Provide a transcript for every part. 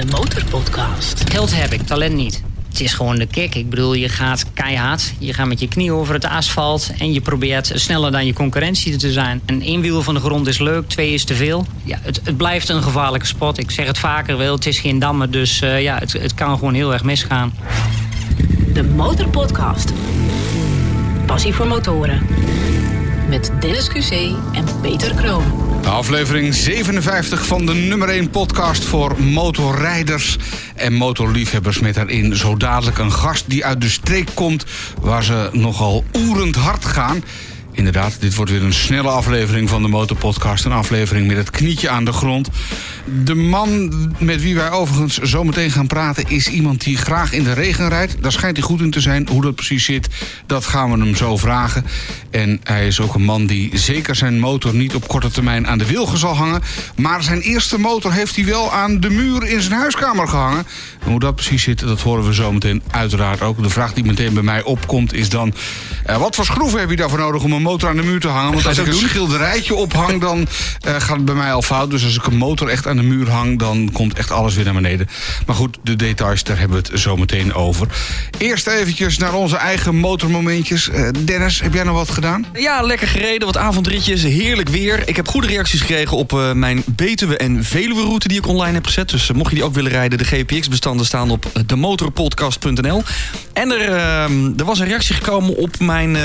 De Motorpodcast. Geld heb ik, talent niet. Het is gewoon de kick. Ik bedoel, je gaat keihard. Je gaat met je knie over het asfalt. En je probeert sneller dan je concurrentie te zijn. En één wiel van de grond is leuk, twee is te veel. Ja, het, het blijft een gevaarlijke spot. Ik zeg het vaker wel, het is geen dammer. Dus uh, ja, het, het kan gewoon heel erg misgaan. De Motorpodcast. Passie voor motoren. Met Dennis QC en Peter Kroon. Aflevering 57 van de nummer 1 podcast voor motorrijders en motorliefhebbers. Met daarin zo dadelijk een gast die uit de streek komt waar ze nogal oerend hard gaan. Inderdaad, dit wordt weer een snelle aflevering van de Motorpodcast. Een aflevering met het knietje aan de grond. De man met wie wij overigens zo meteen gaan praten... is iemand die graag in de regen rijdt. Daar schijnt hij goed in te zijn. Hoe dat precies zit, dat gaan we hem zo vragen. En hij is ook een man die zeker zijn motor niet op korte termijn aan de wilgen zal hangen. Maar zijn eerste motor heeft hij wel aan de muur in zijn huiskamer gehangen. En hoe dat precies zit, dat horen we zo meteen uiteraard ook. De vraag die meteen bij mij opkomt is dan... Uh, wat voor schroeven heb je daarvoor nodig om een motor aan de muur te hangen? Want als ik een schilderijtje ophang, dan uh, gaat het bij mij al fout. Dus als ik een motor echt aan de muur hang, dan komt echt alles weer naar beneden. Maar goed, de details, daar hebben we het zo meteen over. Eerst eventjes naar onze eigen motormomentjes. Uh, Dennis, heb jij nog wat gedaan? Ja, lekker gereden, wat avondritjes, heerlijk weer. Ik heb goede reacties gekregen op uh, mijn Betuwe en Veluwe route die ik online heb gezet. Dus mocht je die ook willen rijden, de GPX-bestanden staan op demotorpodcast.nl. En er, er was een reactie gekomen op mijn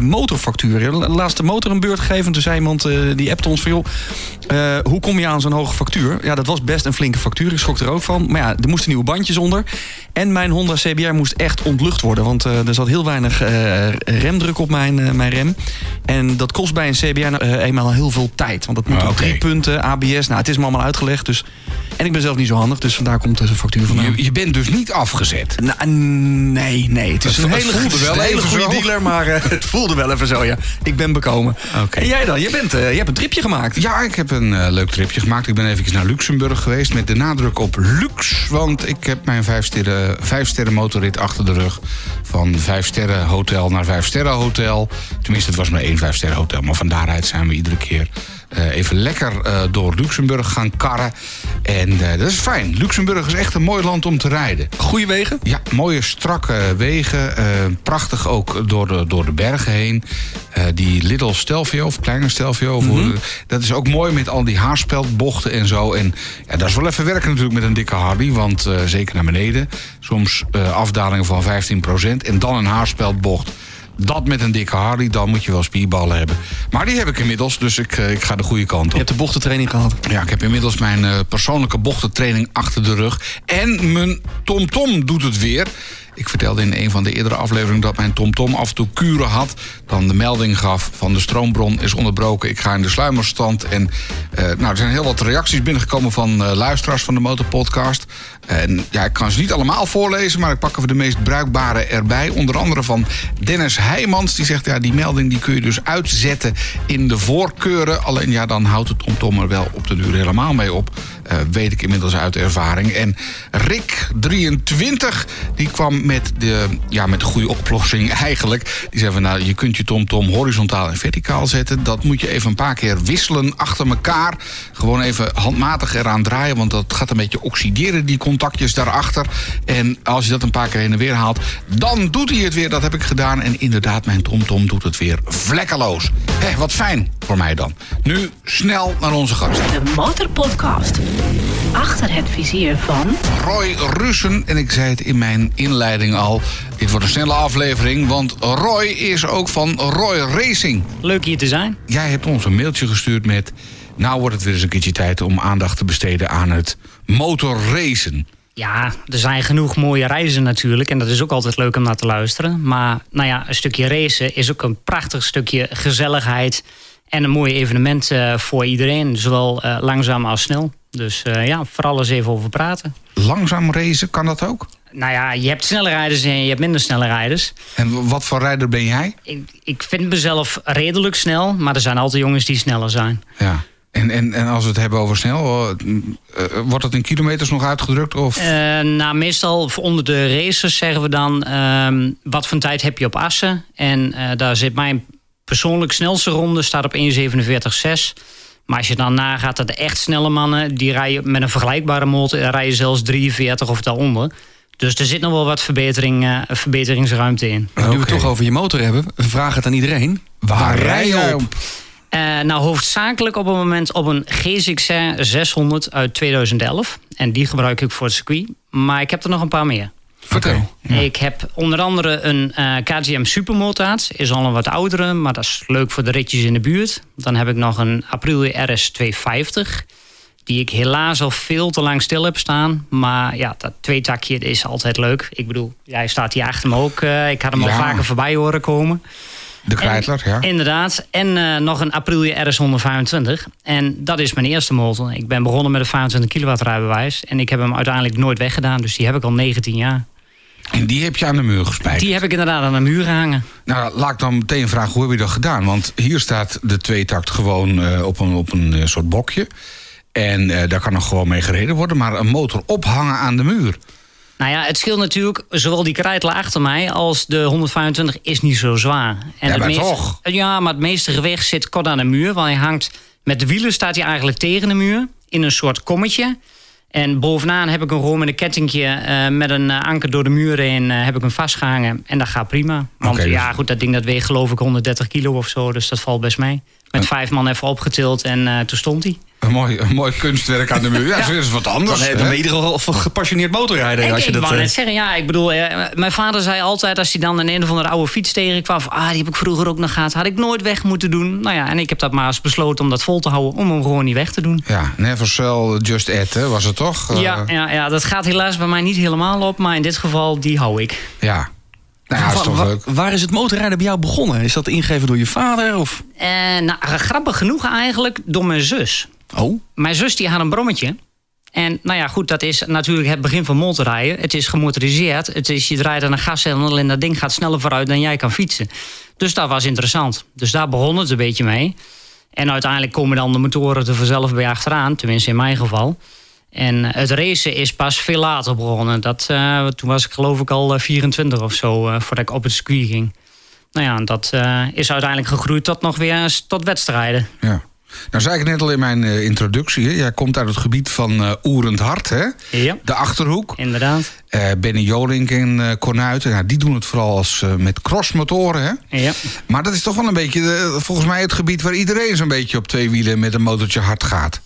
motorfactuur. Laatste motor een beurt gegeven. Toen zei iemand, die appte ons van... joh, hoe kom je aan zo'n hoge factuur? Ja, dat was best een flinke factuur. Ik schrok er ook van. Maar ja, er moesten nieuwe bandjes onder. En mijn Honda CBR moest echt ontlucht worden. Want uh, er zat heel weinig uh, remdruk op mijn, mijn rem. En dat kost bij een CBR eenmaal heel veel tijd. Want dat moet Ah, op drie punten, ABS. Nou, het is me allemaal uitgelegd. Dus... En ik ben zelf niet zo handig. Dus vandaar komt deze factuur vandaan. Je, je bent dus niet afgezet? Nou, nee, nee. Het is Het een hele, voelde wel een hele goede dealer. Maar het voelde wel even zo, ja. Ik ben bekomen. En jij dan? Je, bent, je hebt een tripje gemaakt. Ja, ik heb een eh, leuk tripje gemaakt. Ik ben even naar Luxemburg geweest met de nadruk op luxe. Want ik heb mijn vijf sterren, vijf sterren motorrit achter de rug. Van vijf sterren hotel naar vijf sterren hotel. Tenminste, het was maar één vijf sterren hotel. Maar van daaruit zijn we iedere keer eh, even lekker eh, door Luxemburg gaan karren. En eh, dat is fijn. Luxemburg is echt een mooi land om te rijden. Goede wegen? Ja, mooie strakke wegen. eh, prachtig ook door de, door de bergen heen. Eh, die Little Stelvio, of Kleine Stelvio. hoe- Dat is ook mooi met al die haarspeldbochten en zo. En ja, dat is wel even werken natuurlijk met een dikke Harley. Want eh, zeker naar beneden. Soms eh, afdalingen van 15%. En dan een haarspeldbocht. Dat met een dikke Harley, dan moet je wel spierballen hebben. Maar die heb ik inmiddels, dus ik, eh, ik ga de goede kant op. Je hebt de bochtentraining gehad. Ja, ik heb inmiddels mijn eh, persoonlijke bochtentraining achter de rug. En mijn TomTom doet het weer. Ik vertelde in een van de eerdere afleveringen dat mijn TomTom af en toe kuren had. Dan de melding gaf van de stroombron is onderbroken. Ik ga in de sluimerstand. En eh, nou, er zijn heel wat reacties binnengekomen van eh, luisteraars van de Motorpodcast. En ja, ik kan ze niet allemaal voorlezen, maar ik pak even de meest bruikbare erbij. Onder andere van Dennis Heijmans. Die zegt, ja, die melding die kun je dus uitzetten in de voorkeuren. Alleen ja, dan houdt het TomTom er wel op de duur helemaal mee op. Eh, weet ik inmiddels uit ervaring. En Rick, 23, die kwam met de, ja, met de goede oplossing eigenlijk. Die zei van, nou, je kunt je TomTom horizontaal en verticaal zetten. Dat moet je even een paar keer wisselen achter elkaar. Gewoon even handmatig eraan draaien, want dat gaat een beetje oxideren, die contactjes daarachter. En als je dat een paar keer heen en weer haalt, dan doet hij het weer. Dat heb ik gedaan. En inderdaad, mijn TomTom doet het weer vlekkeloos. Hé, wat fijn voor mij dan. Nu snel naar onze gast. De Motorpodcast. Achter het vizier van... Roy Russen. En ik zei het in mijn inleiding al. Dit wordt een snelle aflevering, want Roy is ook van Roy Racing. Leuk hier te zijn. Jij hebt ons een mailtje gestuurd met... Nou wordt het weer eens een keertje tijd om aandacht te besteden aan het motorracen. Ja, er zijn genoeg mooie reizen natuurlijk. En dat is ook altijd leuk om naar te luisteren. Maar nou ja, een stukje racen is ook een prachtig stukje gezelligheid. En een mooi evenement eh, voor iedereen. Zowel eh, langzaam als snel. Dus eh, ja, vooral eens even over praten. Langzaam racen, kan dat ook? Nou ja, je hebt snelle rijders en je hebt minder snelle rijders. En wat voor rijder ben jij? Ik, ik vind mezelf redelijk snel. Maar er zijn altijd jongens die sneller zijn. Ja. En, en, en als we het hebben over snel, wordt dat in kilometers nog uitgedrukt? Of? Eh, nou, meestal onder de racers zeggen we dan... ehm, wat voor tijd heb je op assen? En daar zit mijn persoonlijk snelste ronde staat op 1.47.6. Maar als je dan nagaat dat de echt snelle mannen... die rijden met een vergelijkbare motor... rijden zelfs 43 of daaronder. Dus er zit nog wel wat verbetering, uh, verbeteringsruimte in. Nu we het toch over je motor hebben, vraag het aan iedereen. Waar, rij je op? Uh, nou, hoofdzakelijk op het moment op een GSXR 600 uit 2011. En die gebruik ik voor het circuit. Maar ik heb er nog een paar meer. Vertel. Ik heb onder andere een uh, KTM Supermotaat. Is al een wat oudere, maar dat is leuk voor de ritjes in de buurt. Dan heb ik nog een Aprilia RS 250. Die ik helaas al veel te lang stil heb staan. Maar ja, dat tweetakje is altijd leuk. Ik bedoel, jij staat hier achter me ook. Uh, ik had hem ja. al vaker voorbij horen komen. De Kreitler, ja. Inderdaad. En uh, nog een Aprilia RS 125. En dat is mijn eerste motor. Ik ben begonnen met een 25 kilowatt rijbewijs. En ik heb hem uiteindelijk nooit weggedaan. Dus die heb ik al 19 jaar. En die heb je aan de muur gespijkerd? Die heb ik inderdaad aan de muur gehangen. Nou, laat ik dan meteen vragen, hoe heb je dat gedaan? Want hier staat de tweetakt gewoon uh, op een, op een uh, soort bokje. En uh, daar kan nog gewoon mee gereden worden. Maar een motor ophangen aan de muur... Nou ja, het scheelt natuurlijk, zowel die krijtler achter mij als de 125 is niet zo zwaar. En ja, maar meeste, toch? Ja, maar het meeste gewicht zit kort aan de muur. Want hij hangt, met de wielen staat hij eigenlijk tegen de muur. In een soort kommetje. En bovenaan heb ik gewoon met een kettingje uh, met een uh, anker door de muur heen uh, heb ik hem vastgehangen. En dat gaat prima. Want okay, ja, goed, dat ding dat weegt geloof ik 130 kilo of zo. Dus dat valt best mee. Met en... vijf man even opgetild en toen stond hij. Een mooi, een mooi kunstwerk aan de muur. Ja, ja. dat is wat anders. Dan ben je er al gepassioneerd motorrijder. Ik, als je ik dat, wou net zeggen, ja, ik bedoel, eh, mijn vader zei altijd als hij dan een een of andere oude fiets tegenkwam, van, ah, die heb ik vroeger ook nog gehad, had ik nooit weg moeten doen. Nou ja, en ik heb dat maar eens besloten om dat vol te houden, om hem gewoon niet weg te doen. Ja, never sell, just add, hè, was het toch? Ja, uh, ja, ja, dat gaat helaas bij mij niet helemaal op, maar in dit geval, die hou ik. Ja, nou, ja, is toch waar, leuk. waar is het motorrijden bij jou begonnen? Is dat ingegeven door je vader? Of? Uh, nou, grappig genoeg eigenlijk door mijn zus. Oh? Mijn zus die had een brommetje. En nou ja, goed, dat is natuurlijk het begin van motorrijden. Het is gemotoriseerd. Het is, je draait aan een gashendel en dat ding gaat sneller vooruit dan jij kan fietsen. Dus dat was interessant. Dus daar begon het een beetje mee. En uiteindelijk komen dan de motoren er vanzelf bij achteraan. Tenminste in mijn geval. En het racen is pas veel later begonnen. Dat, uh, toen was ik geloof ik al 24 of zo, uh, voordat ik op het circuit ging. Nou ja, dat uh, is uiteindelijk gegroeid tot nog weer tot wedstrijden. Ja. Nou zei ik net al in mijn uh, introductie, hè? jij komt uit het gebied van uh, Oerend Hart, hè? Ja. De Achterhoek. Inderdaad. Uh, Benny Jolink en uh, Cornuiten, nou, die doen het vooral als, met crossmotoren, hè? Ja. Maar dat is toch wel een beetje, volgens mij, het gebied waar iedereen zo'n beetje op twee wielen met een motortje hard gaat.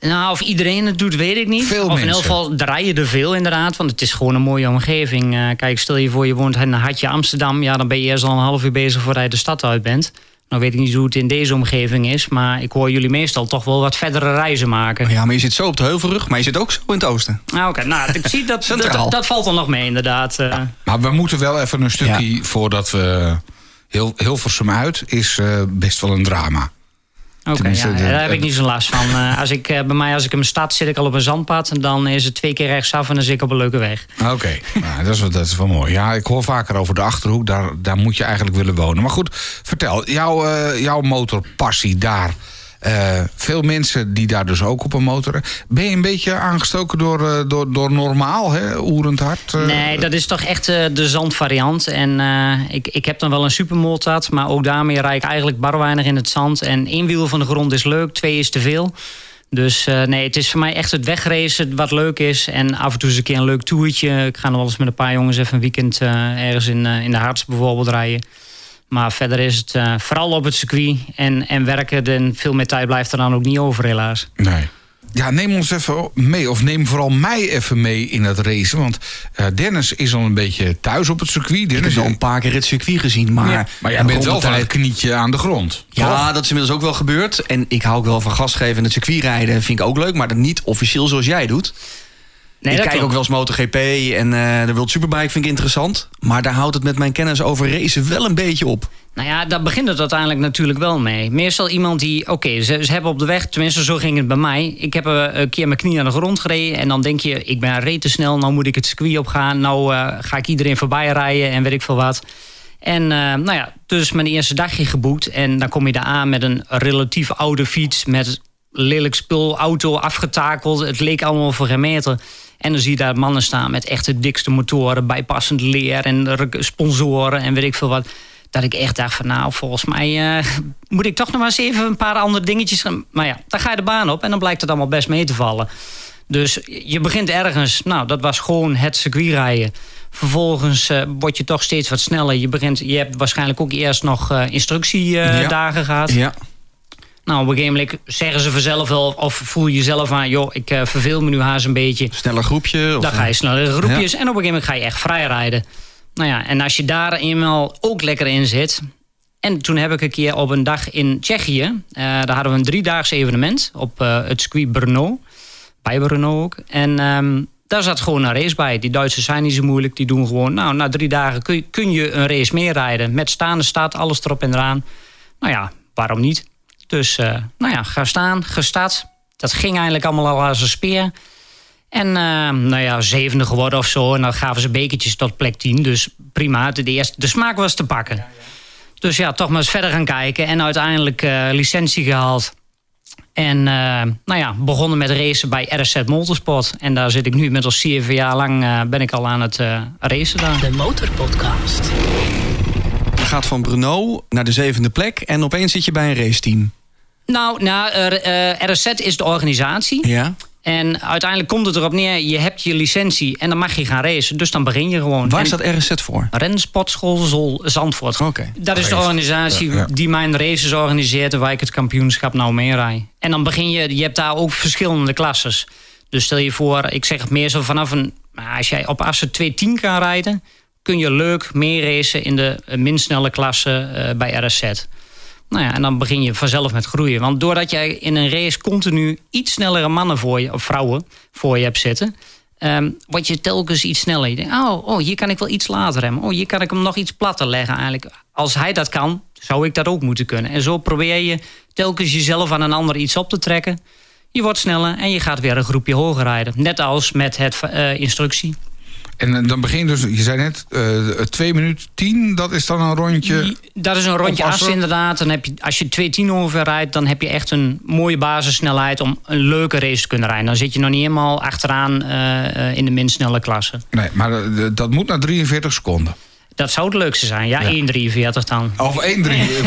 Nou, of iedereen het doet, weet ik niet. Veel of mensen. in elk geval draaien er veel inderdaad. Want het is gewoon een mooie omgeving. Uh, kijk, stel je voor je woont in Hartje Amsterdam. Ja, dan ben je eerst al een half uur bezig voordat je de stad uit bent. Nou weet ik niet hoe het in deze omgeving is. Maar ik hoor jullie meestal toch wel wat verdere reizen maken. Ja, maar je zit zo op de heuvelrug. Maar je zit ook zo in het oosten. Ah, Oké, okay. nou, ik zie dat, dat, dat, valt er nog mee inderdaad. Ja, maar we moeten wel even een stukje ja. voordat we... Heel, Hilversum uit is uh, best wel een drama. Oké, okay, ja, daar heb ik niet zo last van. Uh, als ik, uh, bij mij, als ik in mijn stad zit, ik al op een zandpad. En dan is het twee keer rechtsaf en dan zit ik op een leuke weg. Oké, okay. nou, dat, is, dat is wel mooi. Ja, ik hoor vaker over de Achterhoek. Daar, daar moet je eigenlijk willen wonen. Maar goed, vertel, jouw, uh, jouw motorpassie daar. Uh, veel mensen die daar dus ook op een motor. Ben je een beetje aangestoken door, uh, door, door normaal, hè? oerend hard? Uh, nee, dat is toch echt de zandvariant. En ik, ik heb dan wel een supermotard, maar ook daarmee rijd ik eigenlijk bar weinig in het zand. En één wiel van de grond is leuk, twee is te veel. Dus nee, het is voor mij echt het wegracen wat leuk is. En af en toe eens een keer een leuk toertje. Ik ga nog wel eens met een paar jongens even een weekend ergens in, in de Harts bijvoorbeeld rijden. Maar verder is het uh, vooral op het circuit en, en werken. En veel meer tijd blijft er dan ook niet over, helaas. Nee. Ja, neem ons even mee, of neem vooral mij even mee in het racen. Want uh, Dennis is al een beetje thuis op het circuit. Dennis ik heb al een paar keer het circuit gezien. Maar, ja, maar jij bent wel van het knietje aan de grond. Ja, toch? dat is inmiddels ook wel gebeurd. En ik hou ook wel van gas geven en het circuit rijden. Vind ik ook leuk, maar dat niet officieel zoals jij doet. Nee, ik kijk klopt. ook wel eens MotoGP en uh, de World Superbike vind ik interessant. Maar daar houdt het met mijn kennis over racen wel een beetje op. Nou ja, daar begint het uiteindelijk natuurlijk wel mee. Meestal iemand die, oké, okay, ze, ze, hebben op de weg, tenminste zo ging het bij mij. Ik heb een keer mijn knie aan de grond gereden en dan denk je, ik ben rete snel, nou moet ik het circuit opgaan. Nou uh, ga ik iedereen voorbij rijden en weet ik veel wat. En uh, nou ja, dus mijn eerste dagje geboekt en dan kom je daar aan met een relatief oude fiets met lelijk spul, auto afgetakeld. Het leek allemaal voor geen meter. En dan zie je daar mannen staan met echt de dikste motoren, bijpassend leer en sponsoren en weet ik veel wat. dat ik echt dacht van nou, volgens mij eh, moet ik toch nog maar eens even een paar andere dingetjes gaan. Maar ja, dan ga je de baan op en dan blijkt het allemaal best mee te vallen. Dus je begint ergens, nou, dat was gewoon het circuitrijden. Vervolgens uh, word je toch steeds wat sneller. Je, begint, je hebt waarschijnlijk ook eerst nog uh, instructiedagen gehad. Ja. Nou, op een gegeven moment zeggen ze vanzelf wel... of voel je jezelf aan, joh, ik uh, verveel me nu haast een beetje. Sneller groepje? Of... Dan ga je sneller groepjes ja. en op een gegeven moment ga je echt vrijrijden. Nou ja, en als je daar eenmaal ook lekker in zit... En toen heb ik een keer op een dag in Tsjechië... Uh, daar hadden we een driedaags evenement op uh, het circuit Brno. Bij Brno ook. En um, daar zat gewoon een race bij. Die Duitsers zijn niet zo moeilijk. Die doen gewoon, nou, na drie dagen kun je, kun je een race meer rijden. Met staande staat, alles erop en eraan. Nou ja, waarom niet? Dus, uh, nou ja, ga staan, gestart. Dat ging eigenlijk allemaal al als een speer. En uh, nou ja, zevende geworden of zo. En dan gaven ze bekertjes tot plek 10. Dus prima, de, eerste, de smaak was te pakken. Ja, ja. Dus ja, toch maar eens verder gaan kijken. En uiteindelijk uh, licentie gehaald. En uh, nou ja, begonnen met racen bij RSZ Motorsport. En daar zit ik nu inmiddels zeven jaar lang uh, ben ik al aan het uh, racen daar. De Motorpodcast. Je gaat van Brno naar de zevende plek en opeens zit je bij een raceteam. Nou, nou RSZ is de organisatie. Ja. En uiteindelijk komt het erop neer, je hebt je licentie en dan mag je gaan racen. Dus dan begin je gewoon. Waar staat RSZ voor? Rensportschool Zandvoort. Okay. Dat is de organisatie ja, ja. die mijn races organiseert... en waar ik het kampioenschap nou mee rij. En dan begin je, je hebt daar ook verschillende klasses. Dus stel je voor, ik zeg het meer zo vanaf een... Als jij op Assen 210 kan rijden... kun je leuk mee racen in de minst snelle klasse uh, bij RSZ. Nou ja, en dan begin je vanzelf met groeien. Want doordat jij in een race continu iets snellere mannen voor je, of vrouwen voor je hebt zitten, um, word je telkens iets sneller. Je denkt, oh, oh, hier kan ik wel iets later remmen. Oh, hier kan ik hem nog iets platter leggen eigenlijk. Als hij dat kan, zou ik dat ook moeten kunnen. En zo probeer je telkens jezelf aan een ander iets op te trekken. Je wordt sneller en je gaat weer een groepje hoger rijden. Net als met het uh, instructie. En dan begin je dus, je zei net, uh, 2 minuten 10, dat is dan een rondje. Dat is een rondje as inderdaad. Dan heb je, als je 2 ongeveer rijdt, dan heb je echt een mooie basissnelheid om een leuke race te kunnen rijden. Dan zit je nog niet helemaal achteraan uh, in de minst snelle klasse. Nee, maar dat moet na 43 seconden. Dat zou het leukste zijn. Ja, ja. 1,43 dan. Of 1,3.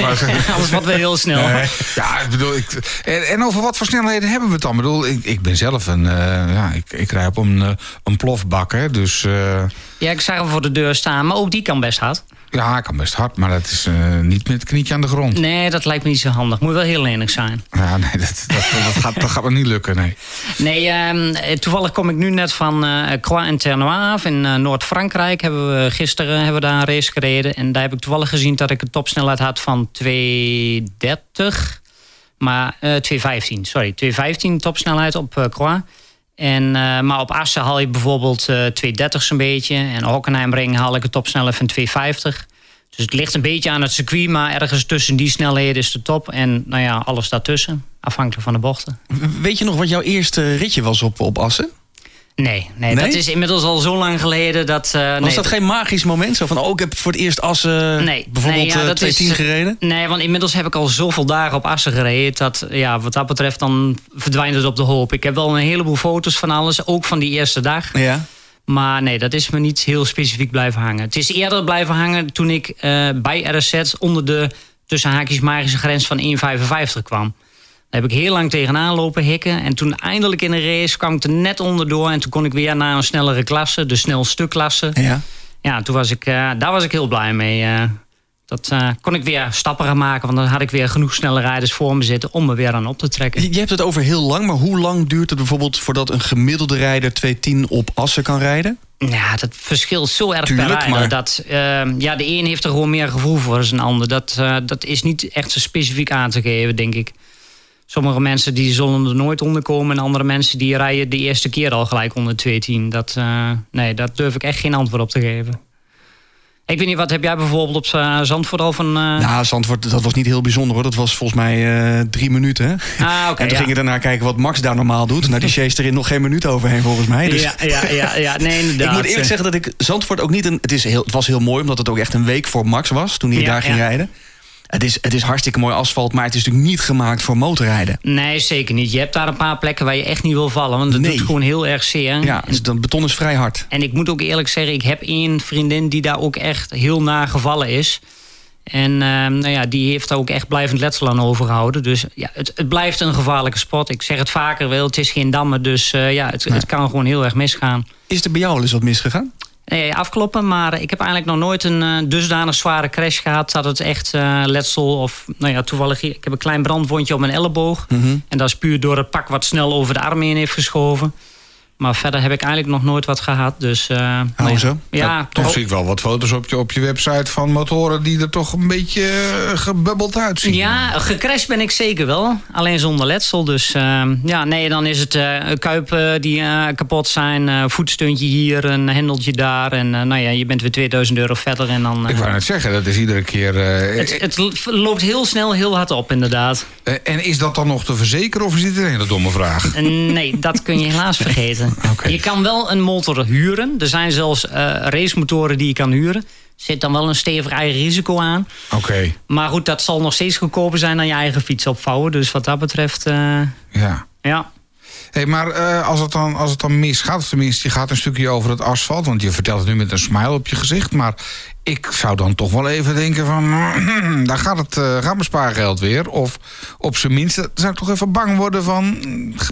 Anders wat we heel snel. Nee. Ja, ik bedoel, ik, en, en, over wat voor snelheden hebben we het dan? Ik bedoel, ik, ik ben zelf een, uh, ja, ik, ik rij op een, uh, een plofbak, hè, dus... Uh... Ja, ik zag hem voor de deur staan, maar ook die kan best hard. Ja, ik kan best hard, maar dat is uh, niet met het knietje aan de grond. Nee, dat lijkt me niet zo handig. Moet wel heel lenig zijn. Ja, nee, dat, dat, dat, gaat, dat gaat me niet lukken, nee. Nee, uh, toevallig kom ik nu net van uh, Croix en Ternois af. In uh, Noord-Frankrijk hebben we gisteren hebben we daar een race gereden. En daar heb ik toevallig gezien dat ik een topsnelheid had van 230. Maar 215, sorry. 215 topsnelheid op Croix. En, uh, maar op Assen haal je bijvoorbeeld uh, 230 een beetje. En Hockenheimring haal ik een topsnelheid van 250. Dus het ligt een beetje aan het circuit, maar ergens tussen die snelheden is de top. En nou ja, alles daartussen, afhankelijk van de bochten. Weet je nog wat jouw eerste ritje was op, op Assen? Nee, nee, nee, dat is inmiddels al zo lang geleden. Dat, uh, Was nee, dat geen magisch moment? Zo van, oh, ik heb voor het eerst Assen nee, bijvoorbeeld nee, ja, uh, 210 gereden? Nee, want inmiddels heb ik al zoveel dagen op Assen gereden. Dat ja, wat dat betreft, dan verdwijnt het op de hoop. Ik heb wel een heleboel foto's van alles, ook van die eerste dag. Ja. Maar nee, dat is me niet heel specifiek blijven hangen. Het is eerder blijven hangen toen ik uh, bij RSZ onder de tussen haakjes magische grens van 1,55 kwam. Daar heb ik heel lang tegenaan lopen hikken. En toen eindelijk in een race kwam ik er net onderdoor. En toen kon ik weer naar een snellere klasse, de snelstukklasse. Ja. Ja, toen was ik, uh, daar was ik heel blij mee. Uh, dat uh, kon ik weer stappen gaan maken. Want dan had ik weer genoeg snelle rijders voor me zitten om me weer aan op te trekken. Je, je hebt het over heel lang, maar hoe lang duurt het bijvoorbeeld voordat een gemiddelde rijder 210 op assen kan rijden? Ja, dat verschilt zo erg Tuurlijk, per rijder. maar- Dat, uh, ja, de een heeft er gewoon meer gevoel voor dan een ander. Dat, uh, dat is niet echt zo specifiek aan te geven, denk ik. Sommige mensen die zullen er nooit onder komen. En andere mensen die rijden de eerste keer al gelijk onder 210. Dat, uh, nee, daar durf ik echt geen antwoord op te geven. Ik weet niet, wat heb jij bijvoorbeeld op uh, Zandvoort al van... Uh... Nou, Zandvoort, dat was niet heel bijzonder hoor. Dat was volgens mij uh, drie minuten. Hè? Ah, oké. en toen ja. ging je daarna kijken wat Max daar normaal doet. Nou, die chase erin nog geen minuut overheen volgens mij. Dus Ja, ja, ja, ja, nee, inderdaad. ik moet eerlijk zeggen dat ik Zandvoort ook niet... Een, het, is heel, het was heel mooi, omdat het ook echt een week voor Max was... toen hij Ja, daar ging ja. rijden. Het is, het is hartstikke mooi asfalt, maar het is natuurlijk niet gemaakt voor motorrijden. Nee, zeker niet. Je hebt daar een paar plekken waar je echt niet wil vallen. Want Nee. doet gewoon heel erg zeer. Ja, dus dat beton is vrij hard. En ik moet ook eerlijk zeggen, ik heb één vriendin die daar ook echt heel naar gevallen is. En uh, nou ja, die heeft ook echt blijvend letsel aan overgehouden. Dus ja, het, het blijft een gevaarlijke sport. Ik zeg het vaker wel, het is geen damme. Dus uh, ja, het, het kan gewoon heel erg misgaan. Is er bij jou al eens wat misgegaan? Nee, afkloppen. Maar ik heb eigenlijk nog nooit een uh, dusdanig zware crash gehad... dat het echt uh, letsel of... Nou ja, toevallig... Ik heb een klein brandwondje op mijn elleboog. Mhm. Mm -hmm. En dat is puur door het pak wat snel over de arm heen heeft geschoven. Maar verder heb ik eigenlijk nog nooit wat gehad. Dus, uh, ja. toch zie ik wel wat foto's op je, op je website van motoren die er toch een beetje uh, gebubbeld uitzien. Ja, gecrashed ben ik zeker wel. Alleen zonder letsel. Dus uh, ja, nee, dan is het uh, kuipen die kapot zijn. voetsteuntje hier, een hendeltje daar. En nou ja, je bent weer 2000 euro verder. En dan, ik wou net zeggen, dat is iedere keer... Het, het, loopt heel snel, heel hard op inderdaad. en is dat dan nog te verzekeren of is dit een hele domme vraag? nee, dat kun je helaas vergeten. Okay. Je kan wel een motor huren. Er zijn zelfs uh, racemotoren die je kan huren. Zit dan wel een stevig eigen risico aan. Oké. Okay. Maar goed, dat zal nog steeds goedkoper zijn dan je eigen fiets opvouwen. Dus wat dat betreft, uh, ja. ja. Hey, maar uh, als, het dan, als het dan misgaat, tenminste je gaat een stukje over het asfalt... want je vertelt het nu met een smile op je gezicht... maar ik zou dan toch wel even denken van... Daar gaat, het, uh, mijn spaargeld weer. Of op zijn minst zou ik toch even bang worden van...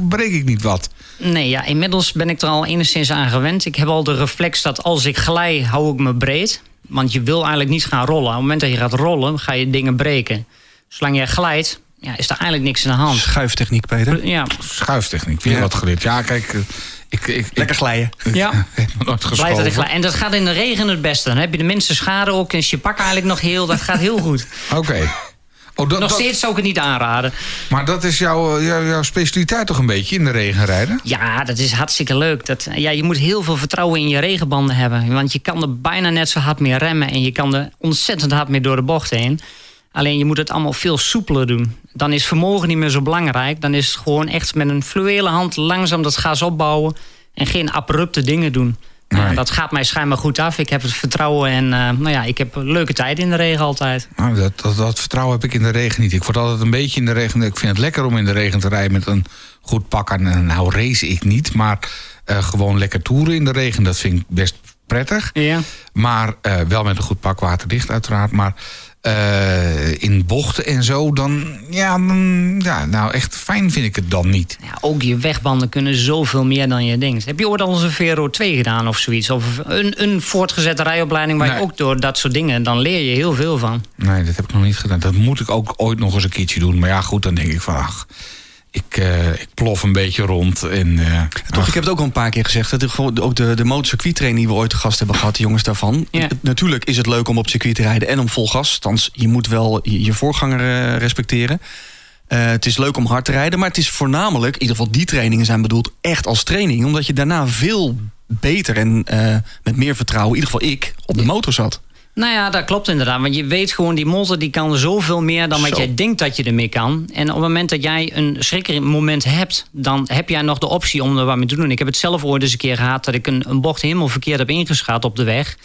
breek ik niet wat? Nee, ja, inmiddels ben ik er al enigszins aan gewend. Ik heb al de reflex dat als ik glij, hou ik me breed. Want je wil eigenlijk niet gaan rollen. Op het moment dat je gaat rollen, ga je dingen breken. Zolang jij glijdt, ja, is er eigenlijk niks aan de hand. Schuiftechniek, Peter. Ja. Schuiftechniek, weer ja. wat geleerd. Ja, kijk... Ik, ik, Lekker glijden. Ja. nooit Blij dat ik glij. En dat gaat in de regen het beste. Dan heb je de minste schade ook. En is je pak eigenlijk nog heel. Dat gaat heel goed. Oké. Okay. Oh, dat, Nog steeds dat... zou ik het niet aanraden. Maar dat is jouw, jouw, jouw, specialiteit toch een beetje in de regen rijden? Ja, dat is hartstikke leuk. Dat, ja, je moet heel veel vertrouwen in je regenbanden hebben. Want je kan er bijna net zo hard mee remmen. En je kan er ontzettend hard mee door de bocht heen. Alleen je moet het allemaal veel soepeler doen. Dan is vermogen niet meer zo belangrijk. Dan is het gewoon echt met een fluwele hand langzaam dat gas opbouwen. En geen abrupte dingen doen. Nee. Nou, dat gaat mij schijnbaar goed af. Ik heb het vertrouwen en uh, nou ja, ik heb een leuke tijd in de regen altijd. Nou, dat, dat, dat, vertrouwen heb ik in de regen niet. Ik word altijd een beetje in de regen. Ik vind het lekker om in de regen te rijden met een goed pak aan. Nou race ik niet, maar uh, gewoon lekker toeren in de regen. Dat vind ik best prettig. Ja. Maar uh, wel met een goed pak waterdicht uiteraard. Maar uh, in bochten en zo, dan ja, dan, ja, nou echt fijn vind ik het dan niet. Ja, ook je wegbanden kunnen zoveel meer dan je denkt. Heb je ooit al eens een Vero 2 gedaan of zoiets? Of een, een voortgezette rijopleiding waar Nee. je ook door dat soort dingen, dan leer je heel veel van. Nee, dat heb ik nog niet gedaan. Dat moet ik ook ooit nog eens een keertje doen. Maar ja, goed, dan denk ik van, ach, ik, uh, ik plof een beetje rond. En, uh, Toch, ik heb het ook al een paar keer gezegd. Dat er, ook de, de motorcircuittrainer die we ooit te gast hebben gehad, de jongens daarvan. Ja. Natuurlijk is het leuk om op circuit te rijden en om vol gas. Althans, je moet wel je, je voorganger uh, respecteren. Uh, het is leuk om hard te rijden, maar het is voornamelijk, in ieder geval die trainingen zijn bedoeld echt als training. Omdat je daarna veel beter en uh, met meer vertrouwen, in ieder geval ik, op de motor zat. Nou ja, dat klopt inderdaad. Want je weet gewoon, die motor die kan zoveel meer dan wat Zo. jij denkt dat je ermee kan. En op het moment dat jij een schrikmoment hebt, dan heb jij nog de optie om er wat mee te doen. Ik heb het zelf ooit eens een keer gehad dat ik een, een bocht helemaal verkeerd heb ingeschat op de weg.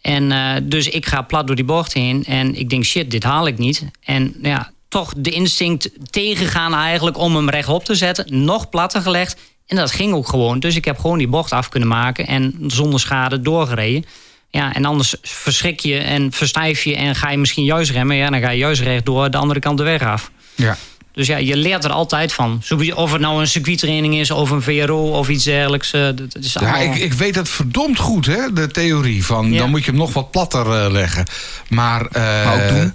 En uh, dus ik ga plat door die bocht heen en ik denk, shit, dit haal ik niet. En ja, toch de instinct tegengaan eigenlijk om hem rechtop te zetten. Nog platter gelegd. En dat ging ook gewoon. Dus ik heb gewoon die bocht af kunnen maken en zonder schade doorgereden. Ja, en anders verschrik je en verstijf je en ga je misschien juist remmen. Ja, dan ga je juist rechtdoor de andere kant de weg af. ja. Dus ja, je leert er altijd van. Of het nou een circuittraining is of een VRO of iets dergelijks. eh, dat is Ja, allemaal... ik, ik weet dat verdomd goed, hè, de theorie. Van, Ja. Dan moet je hem nog wat platter eh, leggen. Maar, eh, Maar ook doen?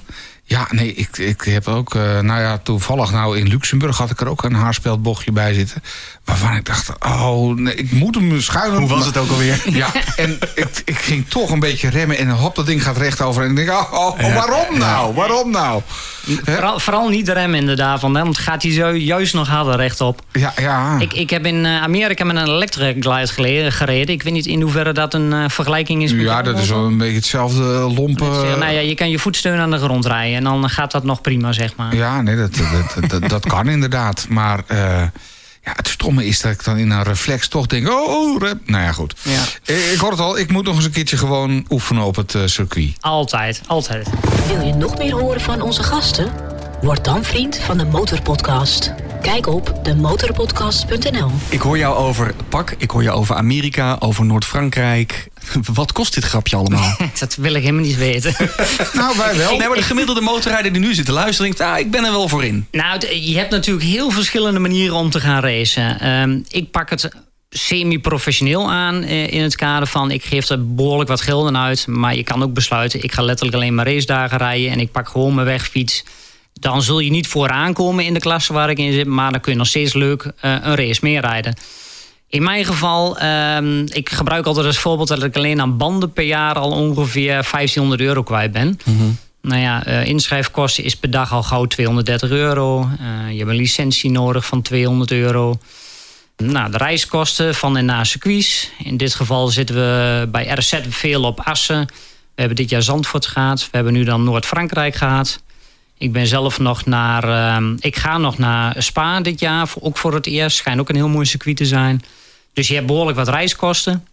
Ja, nee, ik, ik heb ook... eh, nou ja, toevallig nou in Luxemburg had ik er ook een haarspeldbochtje bij zitten. Waarvan ik dacht, oh, nee, ik moet hem schuilen. Hoe was het ook alweer? Ja, en ik, ik ging toch een beetje remmen en hop, dat ding gaat rechtover. En ik denk, oh, oh, Ja. waarom nou? Waarom nou? Vooral, vooral niet remmen inderdaad, want dan gaat hij zo juist nog harder rechtop. Ja, ja. Ik, ik heb in eh, Amerika met een electric glide gereden. Ik weet niet in hoeverre dat een eh, vergelijking is. met ja, dat is wel een beetje hetzelfde lompe... Dat is, eh, nou ja, je kan je voetsteun aan de grond rijden en dan gaat dat nog prima, zeg maar. Ja, nee, dat, dat, dat, dat kan inderdaad. Maar eh, ja, het stomme is dat ik dan in een reflex toch denk... Oh, oh rep. Nou ja, goed. Ja. Ik, ik hoor het al, ik moet nog eens een keertje gewoon oefenen op het eh, circuit. Altijd, altijd. Wil je nog meer horen van onze gasten? Word dan vriend van de Motorpodcast. Kijk op demotorpodcast.nl. Ik hoor jou over pak, ik hoor jou over Amerika, over Noord-Frankrijk. Wat kost dit grapje allemaal? dat wil ik helemaal niet weten. Nou, wij wel. Nee, maar de gemiddelde motorrijder die nu zit te luisteren, denkt, ah, ik ben er wel voor in. Nou, je hebt natuurlijk heel verschillende manieren om te gaan racen. Ehm, ik pak het semi-professioneel aan eh, in het kader van... ik geef er behoorlijk wat geld aan uit... maar je kan ook besluiten, ik ga letterlijk alleen maar racedagen rijden... en ik pak gewoon mijn wegfiets. Dan zul je niet vooraan komen in de klasse waar ik in zit... maar dan kun je nog steeds leuk eh, een race meer rijden. In mijn geval, ehm, ik gebruik altijd als voorbeeld... dat ik alleen aan banden per jaar al ongeveer 1500 euro kwijt ben... Nou ja, eh, inschrijfkosten is per dag al gauw 230 euro. Eh, je hebt een licentie nodig van 200 euro. Nou, de reiskosten van en naar circuits. In dit geval zitten we bij RZ veel op Assen. We hebben dit jaar Zandvoort gehad. We hebben nu dan Noord-Frankrijk gehad. Ik ben zelf nog naar... ehm, ik ga nog naar Spa dit jaar, ook voor het eerst. Schijnt ook een heel mooi circuit te zijn. Dus je hebt behoorlijk wat reiskosten.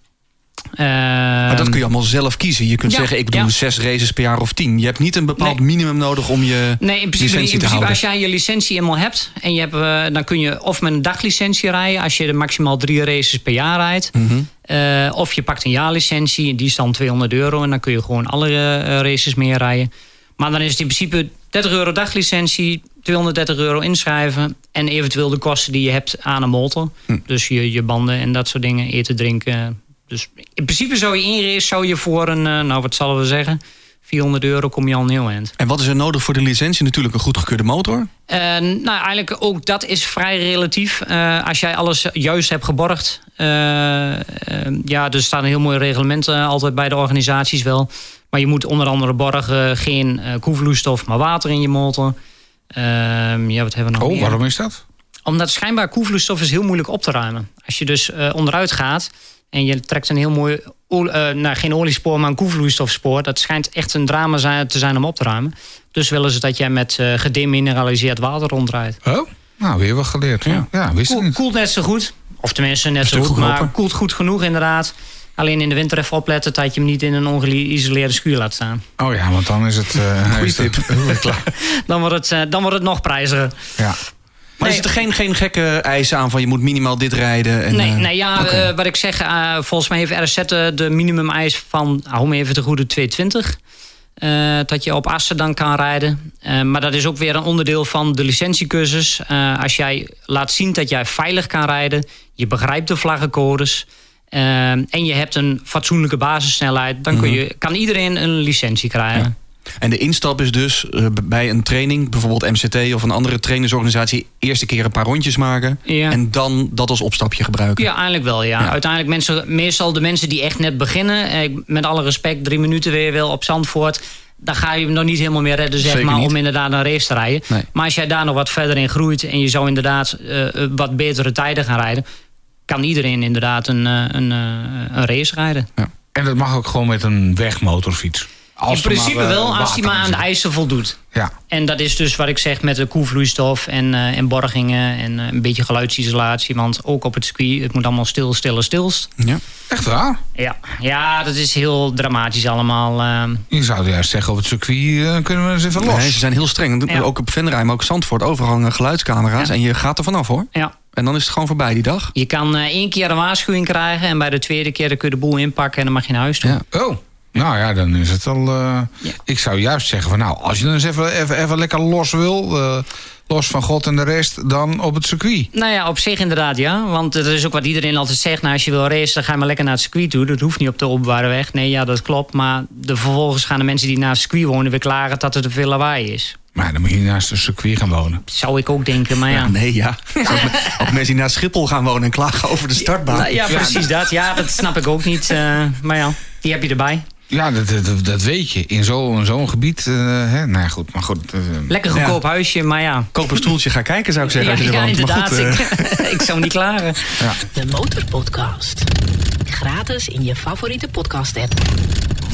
Maar dat kun je allemaal zelf kiezen. Je kunt ja, zeggen, ik doe ja. zes races per jaar of tien. Je hebt niet een bepaald Nee. minimum nodig om je Nee, in principe, in te principe houden. als jij je licentie eenmaal hebt... en je hebt, eh, dan kun je of met een daglicentie rijden... als je er maximaal drie races per jaar rijdt. Mhm. Eh, of je pakt een jaarlicentie, die is dan 200 euro... en dan kun je gewoon alle eh, races meer rijden. Maar dan is het in principe 30 euro daglicentie... 230 euro inschrijven... en eventueel de kosten die je hebt aan een motor. Hm. Dus je, je banden en dat soort dingen, eten, drinken. Dus in principe zou je één race zou je voor een... eh, nou, wat zullen we zeggen... 400 euro kom je al een heel eind. En wat is er nodig voor de licentie? Natuurlijk een goedgekeurde motor. Eh, nou, eigenlijk ook dat is vrij relatief. Eh, als jij alles juist hebt geborgd. ja, er staan heel mooie reglementen altijd bij de organisaties wel. Maar je moet onder andere borgen geen eh koelvloeistof, maar water in je motor. Ehm, ja, wat hebben we nog Oh, meer? waarom is dat? Omdat schijnbaar koelvloeistof is heel moeilijk op te ruimen. Als je dus eh, onderuit gaat en je trekt een heel mooi, olie- eh, nou geen oliespoor, maar een koelvloeistofspoor. Dat schijnt echt een drama zijn- te zijn om op te ruimen. Dus willen ze dat jij met gedemineraliseerd water rondrijdt. Oh, nou, weer wat geleerd. Ja, ja wist ik Koel- niet. Koelt net zo goed. Of tenminste net zo goed, maar koelt goed genoeg inderdaad. Alleen in de winter even opletten dat je hem niet in een ongeïsoleerde schuur laat staan. Oh ja, want dan is het... eh, Goeie is het- klaar. Dan wordt het, eh, dan wordt het nog prijziger. Ja. Maar Nee. er geen, geen gekke eisen aan van je moet minimaal dit rijden? En, nee, eh, nee, ja, eh, wat ik zeg, eh, volgens mij heeft RZ de, minimum eis van, hou me even te goede, 220. eh, dat je op Assen dan kan rijden. Eh, maar dat is ook weer een onderdeel van de licentiecursus. Eh, als jij laat zien dat jij veilig kan rijden, je begrijpt de vlaggencodes... eh, en je hebt een fatsoenlijke basissnelheid... dan kun je, kan iedereen een licentie krijgen. En de instap is dus eh, bij een training, bijvoorbeeld MCT of een andere trainersorganisatie, eerste keer een paar rondjes maken Ja. en dan dat als opstapje gebruiken. Ja, eigenlijk wel. Ja. Ja. Uiteindelijk mensen, meestal de mensen die echt net beginnen, eh, met alle respect, drie minuten weer wel op Zandvoort. Dan ga je hem nog niet helemaal meer redden, zeg Zeker maar, niet. om inderdaad een race te rijden. Nee. Maar als jij daar nog wat verder in groeit en je zou inderdaad eh, eh, wat betere tijden gaan rijden, kan iedereen inderdaad een, eh, een, eh, een race rijden. En dat mag ook gewoon met een wegmotorfiets. Als in principe maar, eh, wel, als die maar aan de eisen voldoet. Ja. En dat is dus wat ik zeg met de koelvloeistof en, eh, en borgingen en eh, een beetje geluidsisolatie. Want ook op het circuit, het moet allemaal stil, stille, stilst. Ja. Echt waar? Ja, ja dat is heel dramatisch allemaal. ehm. Je zou juist zeggen op het circuit kunnen we eens even los. Nee, ze zijn heel streng. Ja. Ook op Venray, maar ook Zandvoort, overal hangen geluidscamera's. Ja. En je gaat er vanaf hoor. ja. En dan is het gewoon voorbij die dag. Je kan eh, één keer een waarschuwing krijgen en bij de tweede keer dan kun je de boel inpakken en dan mag je naar huis toe. Ja. Oh, nou ja, dan is het al... eh, Ja. Ik zou juist zeggen van nou, als je dan eens even, even, even lekker los wil... eh, los van God en de rest, dan op het circuit. Nou ja, op zich inderdaad ja. Want dat is ook wat iedereen altijd zegt. Nou, als je wil racen, dan ga je maar lekker naar het circuit toe. Dat hoeft niet op de openbare weg. Nee, ja, dat klopt. Maar de, vervolgens gaan de mensen die naar het circuit wonen weer klagen dat er te veel lawaai is. Maar dan moet je naast het circuit gaan wonen. Zou ik ook denken, maar ja. Nee, ja. Ook, me- ook mensen die naar Schiphol gaan wonen en klagen over de startbaan. Ja, precies dat. Ja, dat snap ik ook niet. eh, maar ja, die heb je erbij. Ja, dat, dat, dat weet je. In zo- in zo'n gebied... eh, hè? Nou ja, goed, maar goed. eh, Lekker goedkoop huisje, maar ja. Koop een stoeltje, ga kijken zou ik zeggen. Ja, als je er ja, woont. Maar inderdaad. goed, ik, ik zou niet klagen. De Motorpodcast. Gratis in je favoriete podcast-app.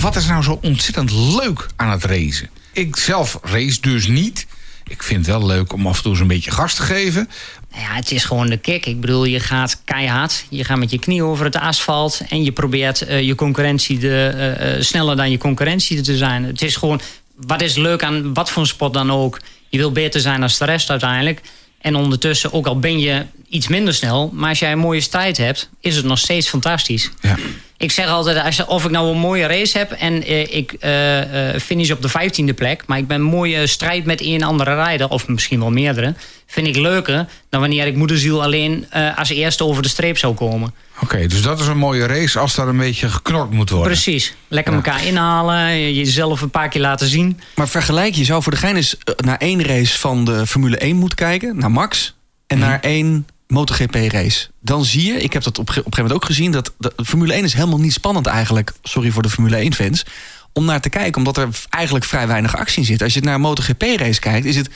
Wat is nou zo ontzettend leuk aan het racen? Ik zelf race dus niet. Ik vind het wel leuk om af en toe eens een beetje gas te geven. Nou Ja, het is gewoon de kick. Ik bedoel, je gaat keihard. Je gaat met je knie over het asfalt. En je probeert eh, je concurrentie de, eh, eh, sneller dan je concurrentie te zijn. Het is gewoon, wat is leuk aan wat voor een sport dan ook. Je wil beter zijn dan de rest uiteindelijk. En ondertussen, ook al ben je iets minder snel, maar als jij een mooie strijd hebt, is het nog steeds fantastisch. Ja. Ik zeg altijd, als, of ik nou een mooie race heb en eh, ik eh, eh, finish op de vijftiende plek, maar ik ben een mooie strijd met een andere rijder, of misschien wel meerdere, vind ik leuker dan wanneer ik moederziel alleen eh, als eerste over de streep zou komen. Oké, dus dat is een mooie race als daar een beetje geknord moet worden. Precies. Lekker Ja. elkaar inhalen, jezelf een paar keer laten zien. Maar vergelijk, je zou voor de gein eens naar één race van de Formule 1 moeten kijken. Naar Max. En Mhm. naar één MotoGP race. Dan zie je, ik heb dat op, op een gegeven moment ook gezien... dat de Formule 1 is helemaal niet spannend eigenlijk. Sorry voor de Formule 1 fans. Om naar te kijken, omdat er eigenlijk vrij weinig actie in zit. Als je naar een MotoGP race kijkt, is het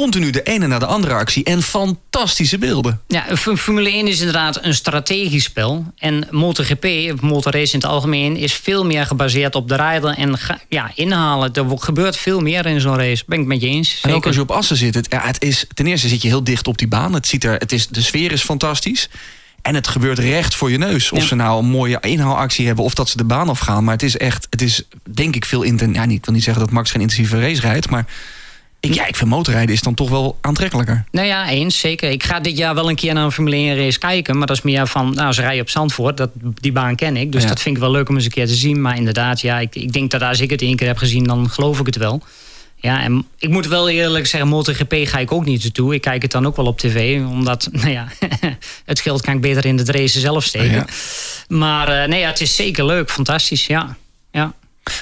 continu de ene na de andere actie. En fantastische beelden. Ja, Formule 1 is inderdaad een strategisch spel. En MotoGP, of motorrace in het algemeen, is veel meer gebaseerd op de rijder en ja, inhalen. Er gebeurt veel meer in zo'n race. Ben ik met je eens. En ook als je op assen zit. Het, ja, het is, ten eerste zit je heel dicht op die baan. Het ziet er, het is, de sfeer is fantastisch. En het gebeurt recht voor je neus. Of Ja. ze nou een mooie inhaalactie hebben of dat ze de baan afgaan. Maar het is echt, het is denk ik veel intensief. Ja, niet- ik wil niet zeggen dat Max geen intensieve race rijdt. Maar ik, ja, ik vind motorrijden is dan toch wel aantrekkelijker. Nou ja, eens, zeker. Ik ga dit jaar wel een keer naar een Formule 1 race kijken. Maar dat is meer van, nou, ze rijden op Zandvoort. Dat, die baan ken ik. Dus Ja. dat vind ik wel leuk om eens een keer te zien. Maar inderdaad, ja, ik, ik denk dat als ik het één keer heb gezien, dan geloof ik het wel. Ja, en ik moet wel eerlijk zeggen, MotoGP ga ik ook niet naartoe. Ik kijk het dan ook wel op tv. Omdat, nou ja, het geld kan ik beter in het race zelf steken. Ja. Maar eh, nee, ja, het is zeker leuk. Fantastisch, ja. ja.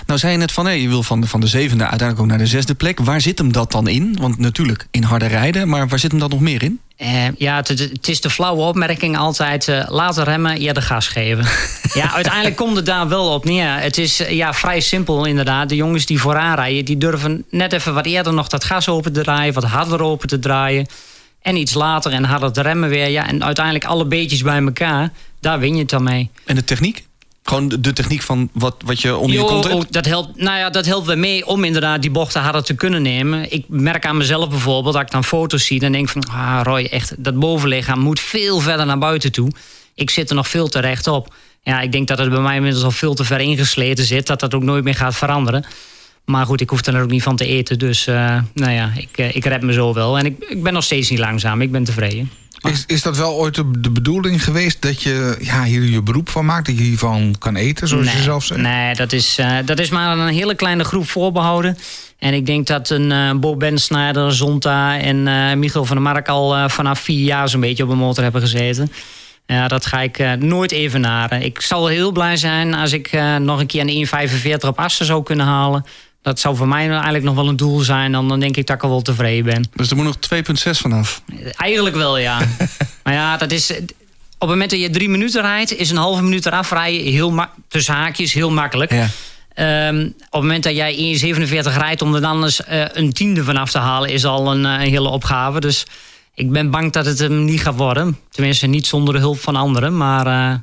Nou zei je net van, hé, je wil van de, van de zevende uiteindelijk ook naar de zesde plek. Waar zit hem dat dan in? Want natuurlijk in harde rijden. Maar waar zit hem dat nog meer in? Eh, ja, het, is de flauwe opmerking altijd. eh, laten remmen, eerder gas geven. ja, uiteindelijk komt het daar wel op neer. Het is eh, ja, vrij simpel inderdaad. De jongens die vooraan rijden, die durven net even wat eerder nog dat gas open te draaien, wat harder open te draaien. En iets later en harder te remmen weer. Ja, en uiteindelijk alle beetjes bij elkaar, daar win je het dan mee. En de techniek? Gewoon de, techniek van wat, wat je onder je kont hebt? oh, dat helpt, nou ja, dat helpt wel mee om inderdaad die bochten harder te kunnen nemen. Ik merk aan mezelf bijvoorbeeld, dat ik dan foto's zie... dan denk ik van, ah Roy, echt, dat bovenlichaam moet veel verder naar buiten toe. Ik zit er nog veel te recht op. Ja, ik denk dat het bij mij inmiddels al veel te ver ingesleten zit... dat dat ook nooit meer gaat veranderen. Maar goed, ik hoef er ook niet van te eten. Dus uh, nou ja, ik, uh, ik red me zo wel. En ik, ik ben nog steeds niet langzaam. Ik ben tevreden. Is, is dat wel ooit de, de bedoeling geweest dat je ja, hier je beroep van maakt? Dat je hiervan kan eten, zoals nee, je zelf zegt? Nee, dat is, uh, dat is maar een hele kleine groep voorbehouden. En ik denk dat een uh, Bo Bensnijder, Zonta en uh, Michiel van der Mark al vanaf vier jaar zo'n beetje op een motor hebben gezeten. Ja, dat ga ik uh, nooit evenaren. Ik zal heel blij zijn als ik uh, nog een keer een 1,45 op Assen zou kunnen halen. Dat zou voor mij eigenlijk nog wel een doel zijn. Dan, dan denk ik dat ik al wel tevreden ben. Dus er moet nog 2,6 vanaf? Eigenlijk wel, ja. maar ja, dat is... Op het moment dat je drie minuten rijdt... is een halve minuut eraf rijden heel tussen haakjes heel makkelijk. Ja. Um, op het moment dat jij 1,47 rijdt... om er dan eens uh, een tiende vanaf te halen... is al een, uh, een hele opgave. Dus ik ben bang dat het hem niet gaat worden. Tenminste, niet zonder de hulp van anderen. Maar uh,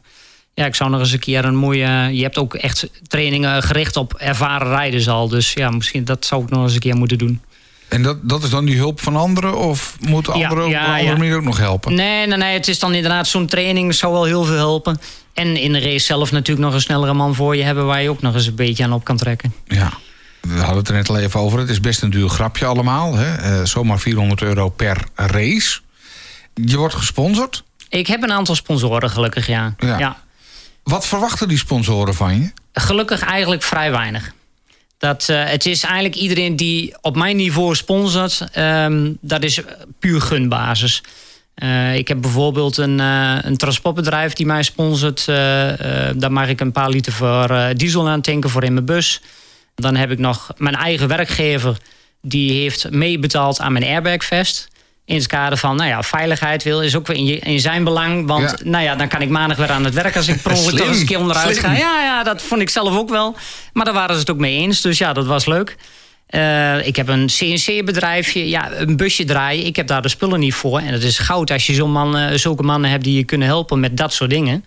ja, ik zou nog eens een keer een mooie... Je hebt ook echt trainingen gericht op ervaren rijders al. Dus ja, misschien dat zou ik nog eens een keer moeten doen. En dat, dat is dan die hulp van anderen? Of moeten anderen ja, ja, op een andere ja. manier ook nog helpen? Nee, nee, nee. Het is dan inderdaad zo'n training zou wel heel veel helpen. En in de race zelf natuurlijk nog een snellere man voor je hebben... waar je ook nog eens een beetje aan op kan trekken. Ja. We hadden het er net al even over. Het is best een duur grapje allemaal. Hè? Uh, zomaar 400 euro per race. Je wordt gesponsord? Ik heb een aantal sponsoren gelukkig, ja. ja. Wat verwachten die sponsoren van je? Gelukkig eigenlijk vrij weinig. Dat, uh, het is eigenlijk iedereen die op mijn niveau sponsort. Um, dat is puur gunbasis. Uh, ik heb bijvoorbeeld een, uh, een transportbedrijf die mij sponsort. daar mag ik een paar liter voor diesel aan tanken voor in mijn bus. Dan heb ik nog mijn eigen werkgever. Die heeft meebetaald aan mijn airbagvest. In het kader van, nou ja, veiligheid wil is ook weer in, je, in zijn belang. Want ja. nou ja, dan kan ik maandag weer aan het werk als ik per ongeluk toch eens een keer onderuit Slim. ga. Ja, ja, dat vond ik zelf ook wel. Maar daar waren ze het ook mee eens. Dus ja, dat was leuk. Uh, ik heb een CNC-bedrijfje, ja, een busje draaien. Ik heb daar de spullen niet voor. En het is goud als je zo'n man, uh, zulke mannen hebt die je kunnen helpen met dat soort dingen.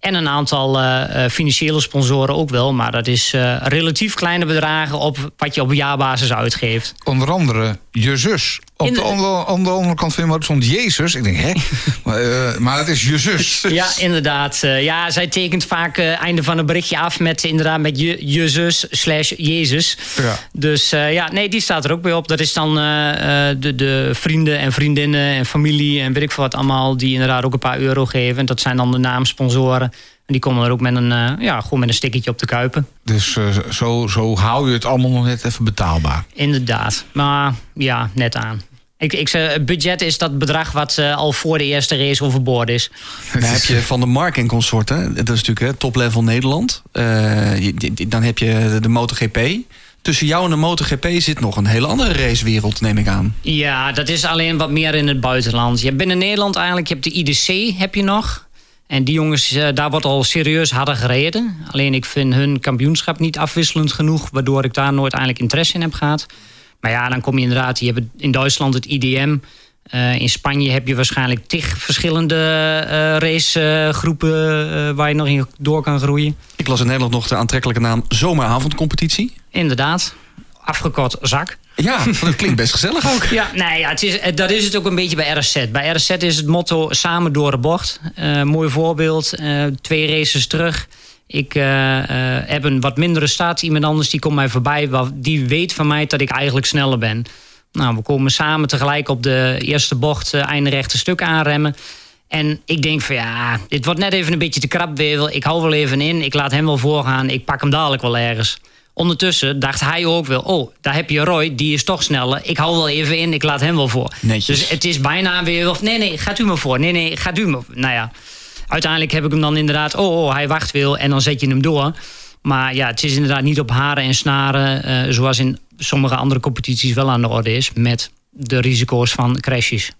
En een aantal uh, financiële sponsoren ook wel. Maar dat is relatief kleine bedragen op wat je op jaarbasis uitgeeft. Onder andere je zus. Op de, de- andere, aan de andere kant van je stond Jezus. Ik denk, hè? maar, eh, maar het is Jezus. Ja, inderdaad. Eh, ja, zij tekent vaak het einde van een berichtje af met inderdaad met je, Jezus slash Jezus. Ja. Dus eh, ja, nee, die staat er ook bij op. Dat is dan eh, eh, de, de vrienden en vriendinnen en familie en weet ik veel wat allemaal... die inderdaad ook een paar euro geven. En dat zijn dan de naamsponsoren. En die komen er ook met een, eh, ja, gewoon met een stickertje op de kuipen. Dus eh, zo, zo hou je het allemaal nog net even betaalbaar. Inderdaad. Maar ja, net aan. Ik, ik zeg, het budget is dat bedrag wat eh, al voor de eerste race overboord is. Dan heb je Van de Mark en consorten. Dat is natuurlijk hè, top-level Nederland. Eh, je- je- dan heb je de MotoGP. Tussen jou en de MotoGP zit nog een hele andere racewereld, neem ik aan. Ja, dat is alleen wat meer in het buitenland. Je hebt binnen Nederland eigenlijk, je hebt de IDC heb je nog. En die jongens, eh, daar wordt al serieus harder gereden. Alleen ik vind hun kampioenschap niet afwisselend genoeg... waardoor ik daar nooit eigenlijk interesse in heb gehad. Maar ja, dan kom je inderdaad... Je hebt in Duitsland het IDM. Eh, in Spanje heb je waarschijnlijk tig verschillende eh racegroepen... waar je nog in door kan groeien. Ik las in Nederland nog de aantrekkelijke naam Zomeravondcompetitie. Inderdaad, afgekort zak. Ja, dat klinkt best gezellig ook. Ja, nee, ja, het is, eh, dat is het ook een beetje bij RSZ. Bij RSZ is het motto samen door de bocht. Eh, mooi voorbeeld. eh, twee races terug. Ik heb een wat mindere staat. Iemand anders die komt mij voorbij. Die weet van mij dat ik eigenlijk sneller ben. Nou, we komen samen tegelijk op de eerste bocht... eh, einde rechte stuk aanremmen. En ik denk van ja, dit wordt net even een beetje te krap. Ik hou wel even in. Ik laat hem wel voorgaan. Ik pak hem dadelijk wel ergens. Ondertussen dacht hij ook wel... oh, daar heb je Roy, die is toch sneller. Ik hou wel even in, ik laat hem wel voor. Netjes. Dus het is bijna weer... Of, nee, nee, gaat u maar voor. Nee, nee, gaat u maar voor. Nou ja, uiteindelijk heb ik hem dan inderdaad... oh, oh hij wacht wil en dan zet je hem door. Maar ja, het is inderdaad niet op haren en snaren... eh, zoals in sommige andere competities wel aan de orde is... met de risico's van crashes.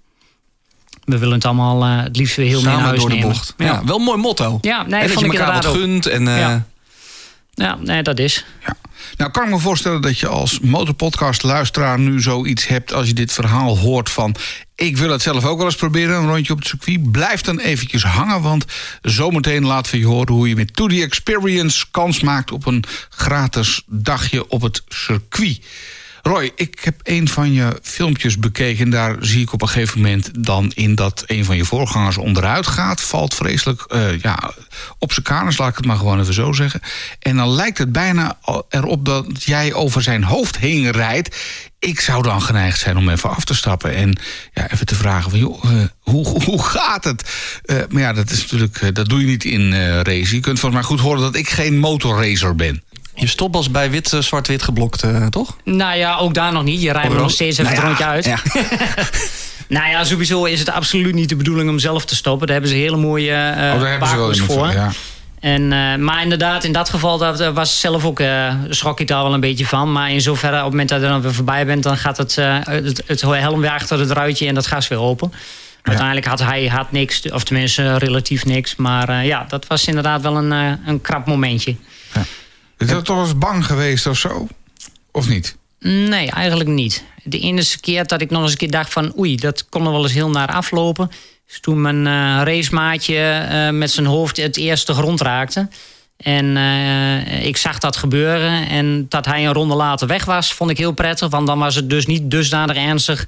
We willen het allemaal eh, het liefst weer heel mee naar Samen huis door de nemen. bocht. Ja. wel een mooi motto. Ja, nee, en dat vond je ik elkaar wat gunt. En, eh, Ja. Ja, nee, dat is. Ja. Nou, kan ik me voorstellen dat je als motorpodcast-luisteraar nu zoiets hebt als je dit verhaal hoort van. Ik wil het zelf ook wel eens proberen, een rondje op het circuit. Blijf dan eventjes hangen, want zometeen laten we je horen hoe je met To The Experience kans maakt op een gratis dagje op het circuit. Roy, ik heb een van je filmpjes bekeken. Daar zie ik op een gegeven moment dan in dat een van je voorgangers onderuit gaat. Valt vreselijk eh, ja, op zijn kanus, laat ik het maar gewoon even zo zeggen. En dan lijkt het bijna erop dat jij over zijn hoofd heen rijdt. Ik zou dan geneigd zijn om even af te stappen en ja, even te vragen van, joh, eh, hoe, hoe gaat het? Eh, maar ja, dat, is natuurlijk, dat doe je niet in race. Je kunt volgens mij goed horen dat ik geen motorracer ben. Je stopt als bij wit, eh, zwart-wit geblokt, eh, toch? Nou ja, ook daar nog niet. Je rijdt er nog steeds even nou het ja, rondje uit. ja. Nou ja, sowieso is het absoluut niet de bedoeling om zelf te stoppen. Daar hebben ze hele mooie oh, daar hebben ze wel bakens iemand voor. Ja. En, maar inderdaad, in dat geval dat, was zelf ook, eh schrok ik daar wel een beetje van. Maar in zoverre, op het moment dat je dan weer voorbij bent... dan gaat het, het, het helm weer achter het ruitje en dat gas weer open. Uiteindelijk had hij had niks, of tenminste relatief niks. Maar ja, dat was inderdaad wel een, een krap momentje. Is dat toch eens bang geweest of zo? Of niet? Nee, eigenlijk niet. De enige keer dat ik nog eens een keer dacht van... oei, dat kon er wel eens heel naar aflopen... is toen mijn eh, racemaatje eh, met zijn hoofd het eerste grond raakte. En eh, ik zag dat gebeuren. En dat hij een ronde later weg was, vond ik heel prettig. Want dan was het dus niet dusdanig ernstig...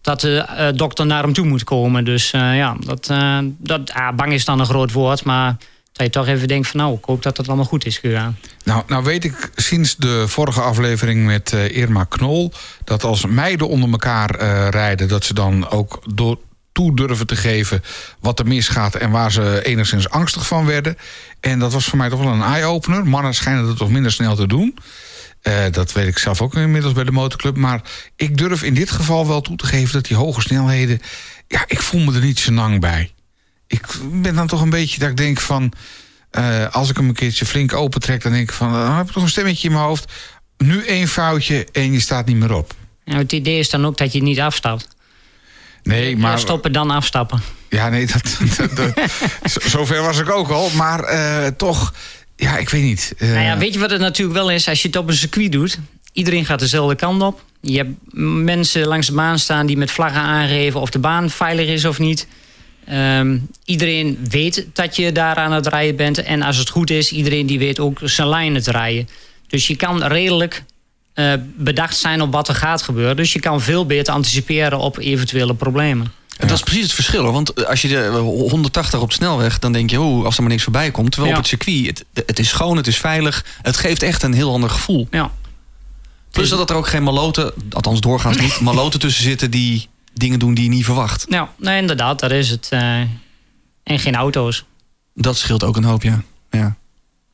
dat de dokter naar hem toe moet komen. Dus ja, dat, dat, ah, bang is dan een groot woord. Maar dat je toch even denkt van... nou, ik hoop dat het allemaal goed is gegaan. Nou, nou weet ik sinds de vorige aflevering met eh, Irma Knol... dat als meiden onder elkaar eh, rijden... dat ze dan ook door toe durven te geven wat er misgaat... en waar ze enigszins angstig van werden. En dat was voor mij toch wel een eye-opener. Mannen schijnen dat toch minder snel te doen. Eh, dat weet ik zelf ook inmiddels bij de motorclub. Maar ik durf in dit geval wel toe te geven dat die hoge snelheden... ja, ik voel me er niet zo lang bij. Ik ben dan toch een beetje dat ik denk van... eh, als ik hem een keertje flink opentrek, dan denk ik van... dan heb ik toch een stemmetje in mijn hoofd. Nu één foutje en je staat niet meer op. Nou, het idee is dan ook dat je niet afstapt. Nee, Maar maar... stoppen dan afstappen. Ja, nee, dat, dat, dat- zo- zover was ik ook al. Maar eh, toch, ja, ik weet niet. Eh, Nou ja, weet je wat het natuurlijk wel is? Als je het op een circuit doet, iedereen gaat dezelfde kant op. Je hebt mensen langs de baan staan die met vlaggen aangeven of de baan veilig is of niet. Ehm, iedereen weet dat je daar aan het rijden bent. En als het goed is, iedereen die weet ook zijn lijnen te rijden. Dus je kan redelijk eh, bedacht zijn op wat er gaat gebeuren. Dus je kan veel beter anticiperen op eventuele problemen. En dat is precies het verschil. Hoor. Want als je de 180 op de snelweg, dan denk je, oh, als er maar niks voorbij komt. Terwijl Ja. op het circuit, het, het is schoon, het is veilig. Het geeft echt een heel ander gevoel. Ja. Plus dat er ook geen maloten, althans doorgaans niet, maloten tussen zitten die dingen doen die je niet verwacht. Ja, nee, inderdaad, daar is het. eh, en geen auto's. Dat scheelt ook een hoop, ja. ja.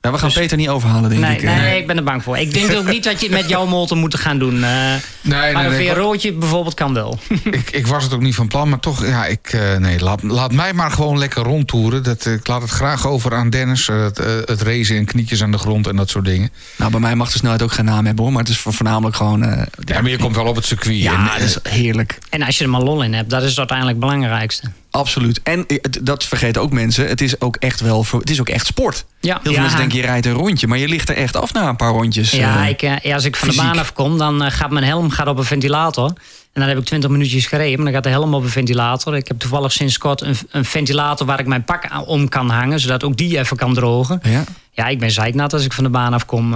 Ja, we gaan Dus- Peter niet overhalen, denk Nee, ik. nee, eh. nee, ik ben er bang voor. Ik denk ook niet dat je het met jouw motor moet gaan doen. eh Nee, maar nee, een nee, VRO'tje bijvoorbeeld kan wel. ik, ik was het ook niet van plan, maar toch, ja, ik, eh, nee, laat, laat mij maar gewoon lekker rondtoeren. Dat, ik laat het graag over aan Dennis. het, het racen en knietjes aan de grond en dat soort dingen. Nou, bij mij mag de snelheid ook geen naam hebben, hoor. Maar het is vo- voornamelijk gewoon... eh, Ja, maar je komt wel op het circuit. en, ja, dat is heerlijk. En als je er maar lol in hebt, dat is het uiteindelijk het belangrijkste. Absoluut. En eh, dat vergeten ook mensen. Het is ook echt wel het is ook echt sport. Ja, Heel veel ja. mensen denken je rijdt een rondje, maar je ligt er echt af na een paar rondjes. Ja, eh. ik, eh, ja, als ik van de baan afkom, dan gaat mijn helm gaat op een ventilator. En dan heb ik 20 minuutjes gereden, maar dan gaat de helm op een ventilator. Ik heb toevallig sinds kort een, een ventilator waar ik mijn pak om kan hangen, zodat ook die even kan drogen. Ja. Ja, ik ben zeiknat als ik van de baan afkom.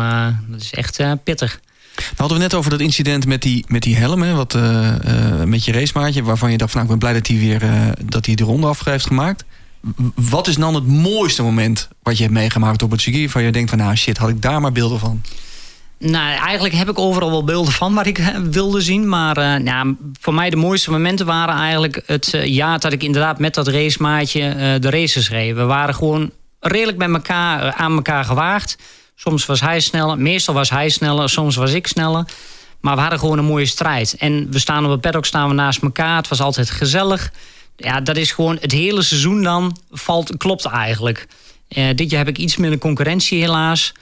dat is echt pittig. Nou hadden we net over dat incident met die, met die helm, hè, wat, eh, eh, met je racemaatje, waarvan je dacht van nou, ik ben blij dat hij weer eh, dat hij de ronde af heeft gemaakt. Wat is dan het mooiste moment wat je hebt meegemaakt op het circuit, waar je denkt van nou shit, had ik daar maar beelden van? Nou, eigenlijk heb ik overal wel beelden van waar ik wilde zien. Maar eh, nou, voor mij de mooiste momenten waren eigenlijk het jaar dat ik inderdaad met dat racemaatje de races reed. We waren gewoon redelijk bij elkaar, aan elkaar gewaagd. Soms was hij sneller, meestal was hij sneller, soms was ik sneller. Maar we hadden gewoon een mooie strijd. En we staan op het paddock staan we naast elkaar. Het was altijd gezellig. Ja, dat is gewoon het hele seizoen dan valt, klopt eigenlijk. Eh, dit jaar heb ik iets minder concurrentie helaas.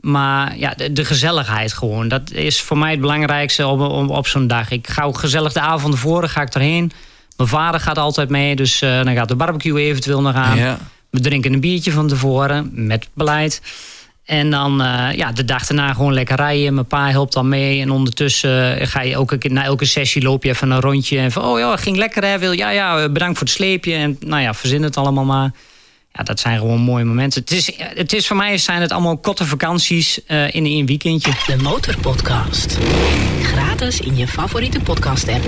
Maar ja, de, de gezelligheid gewoon. Dat is voor mij het belangrijkste op, op, op zo'n dag. Ik ga ook gezellig de avond ervoor ga ik erheen. Mijn vader gaat altijd mee, dus eh, dan gaat de barbecue eventueel nog aan. Ja. We drinken een biertje van tevoren met beleid. En dan eh, ja, de dag daarna gewoon lekker rijden. Mijn pa helpt dan mee. En ondertussen eh, ga je elke keer, na elke sessie loop je even een rondje. En van, oh ja, ging lekker hè. Wil, ja, ja, bedankt voor het sleepje. En nou ja, verzin het allemaal maar. Ja, dat zijn gewoon mooie momenten. Het is, het is voor mij zijn het allemaal korte vakanties eh, in een weekendje. De Motorpodcast. Gratis in je favoriete podcast app.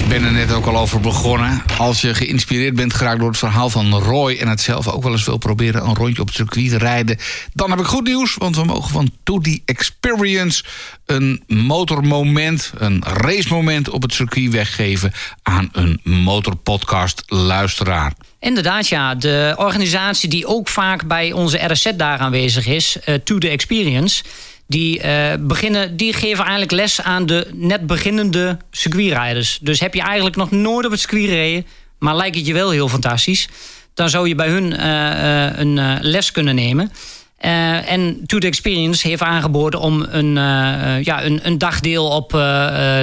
Ik ben er net ook al over begonnen. Als je geïnspireerd bent geraakt door het verhaal van Roy... en het zelf ook wel eens wil proberen een rondje op het circuit te rijden... dan heb ik goed nieuws, want we mogen van To The Experience... een motormoment, een racemoment op het circuit weggeven... aan een motorpodcast-luisteraar. Inderdaad, ja. De organisatie die ook vaak bij onze RSZ daar aanwezig is, eh, To The Experience... Die, eh, beginnen, die geven eigenlijk les aan de net beginnende circuitrijders. Dus heb je eigenlijk nog nooit op het circuit gereden... maar lijkt het je wel heel fantastisch... dan zou je bij hun eh, een les kunnen nemen... Eh, en To The Experience heeft aangeboden om een, eh, eh, ja, een, een dagdeel op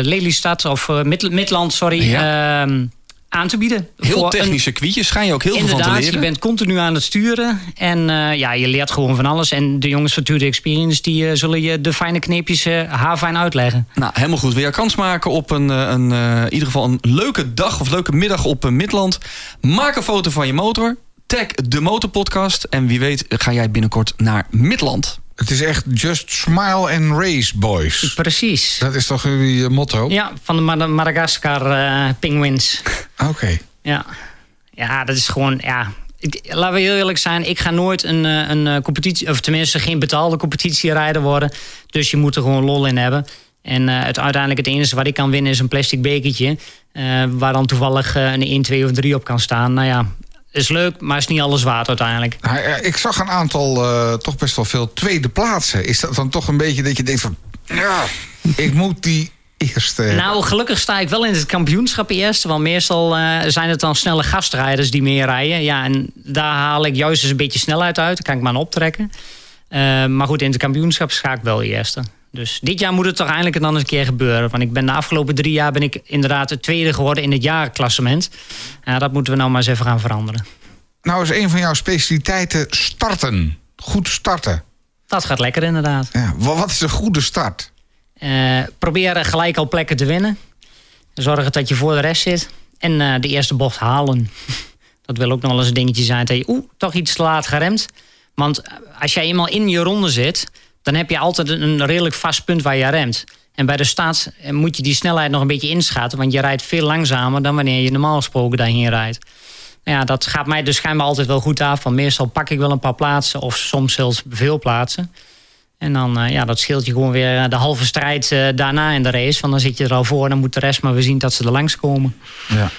Lelystad of Mid- Midland sorry, ehm, aan te bieden. Heel Voor een- technisch circuitje, schijn je ook heel veel van te Inderdaad, leren. je bent continu aan het sturen. En ja, je leert gewoon van alles. En de jongens van To The Experience... die zullen je de fijne kneepjes haarfijn uitleggen. Nou, helemaal goed. Wil je kans maken op een, een, in ieder geval een leuke dag of leuke middag op Midland? Maak een foto van je motor. Tag de Motorpodcast. En wie weet ga jij binnenkort naar Midland. Het is echt just smile and race, boys. Precies. Dat is toch jullie eh, motto? Ja, van de Mad- Madagaskar eh Penguins. Oké. Ja. ja, dat is gewoon... Ja. Ik, laten we heel eerlijk zijn, ik ga nooit een, eh, een competitie... of tenminste geen betaalde competitierijder worden. Dus je moet er gewoon lol in hebben. En eh, het, uiteindelijk het enige wat ik kan winnen is een plastic bekertje... eh, waar dan toevallig een 1, 2 of 3 op kan staan. Nou ja, is leuk, maar is niet alles waard uiteindelijk. Nou, ja, ik zag een aantal, eh, toch best wel veel tweede plaatsen. Is dat dan toch een beetje dat je denkt van... Ja, ik moet die eerste. Nou, gelukkig sta ik wel in het kampioenschap eerst. Want meestal eh, zijn het dan snelle gastrijders die meer rijden. Ja, en daar haal ik juist eens een beetje snelheid uit. Dan kan ik maar aan optrekken. Eh, maar goed, in het kampioenschap ga ik wel eerste. Dus dit jaar moet het toch eindelijk dan eens een keer gebeuren. Want ik ben de afgelopen drie jaar ben ik inderdaad het tweede geworden in het jaarklassement. Ja, dat moeten we nou maar eens even gaan veranderen. Nou is een van jouw specialiteiten starten. Goed starten. Dat gaat lekker inderdaad. Ja, wa- wat is een goede start? Eh, proberen gelijk al plekken te winnen. Zorgen dat je voor de rest zit. En eh, de eerste bocht halen. Dat wil ook nog wel eens een dingetje zijn. Dat je oeh, toch iets te laat geremd. Want als jij eenmaal in je ronde zit... dan heb je altijd een redelijk vast punt waar je remt. En bij de start eh, moet je die snelheid nog een beetje inschatten. Want je rijdt veel langzamer dan wanneer je normaal gesproken daarheen rijdt. Nou ja, dat gaat mij dus schijnbaar altijd wel goed af. Meestal pak ik wel een paar plaatsen of soms zelfs veel plaatsen. En dan, uh, ja, dat scheelt je gewoon weer de halve strijd daarna in de race. Want dan zit je er al voor, dan moet de rest maar weer zien dat ze er langs komen. Ja.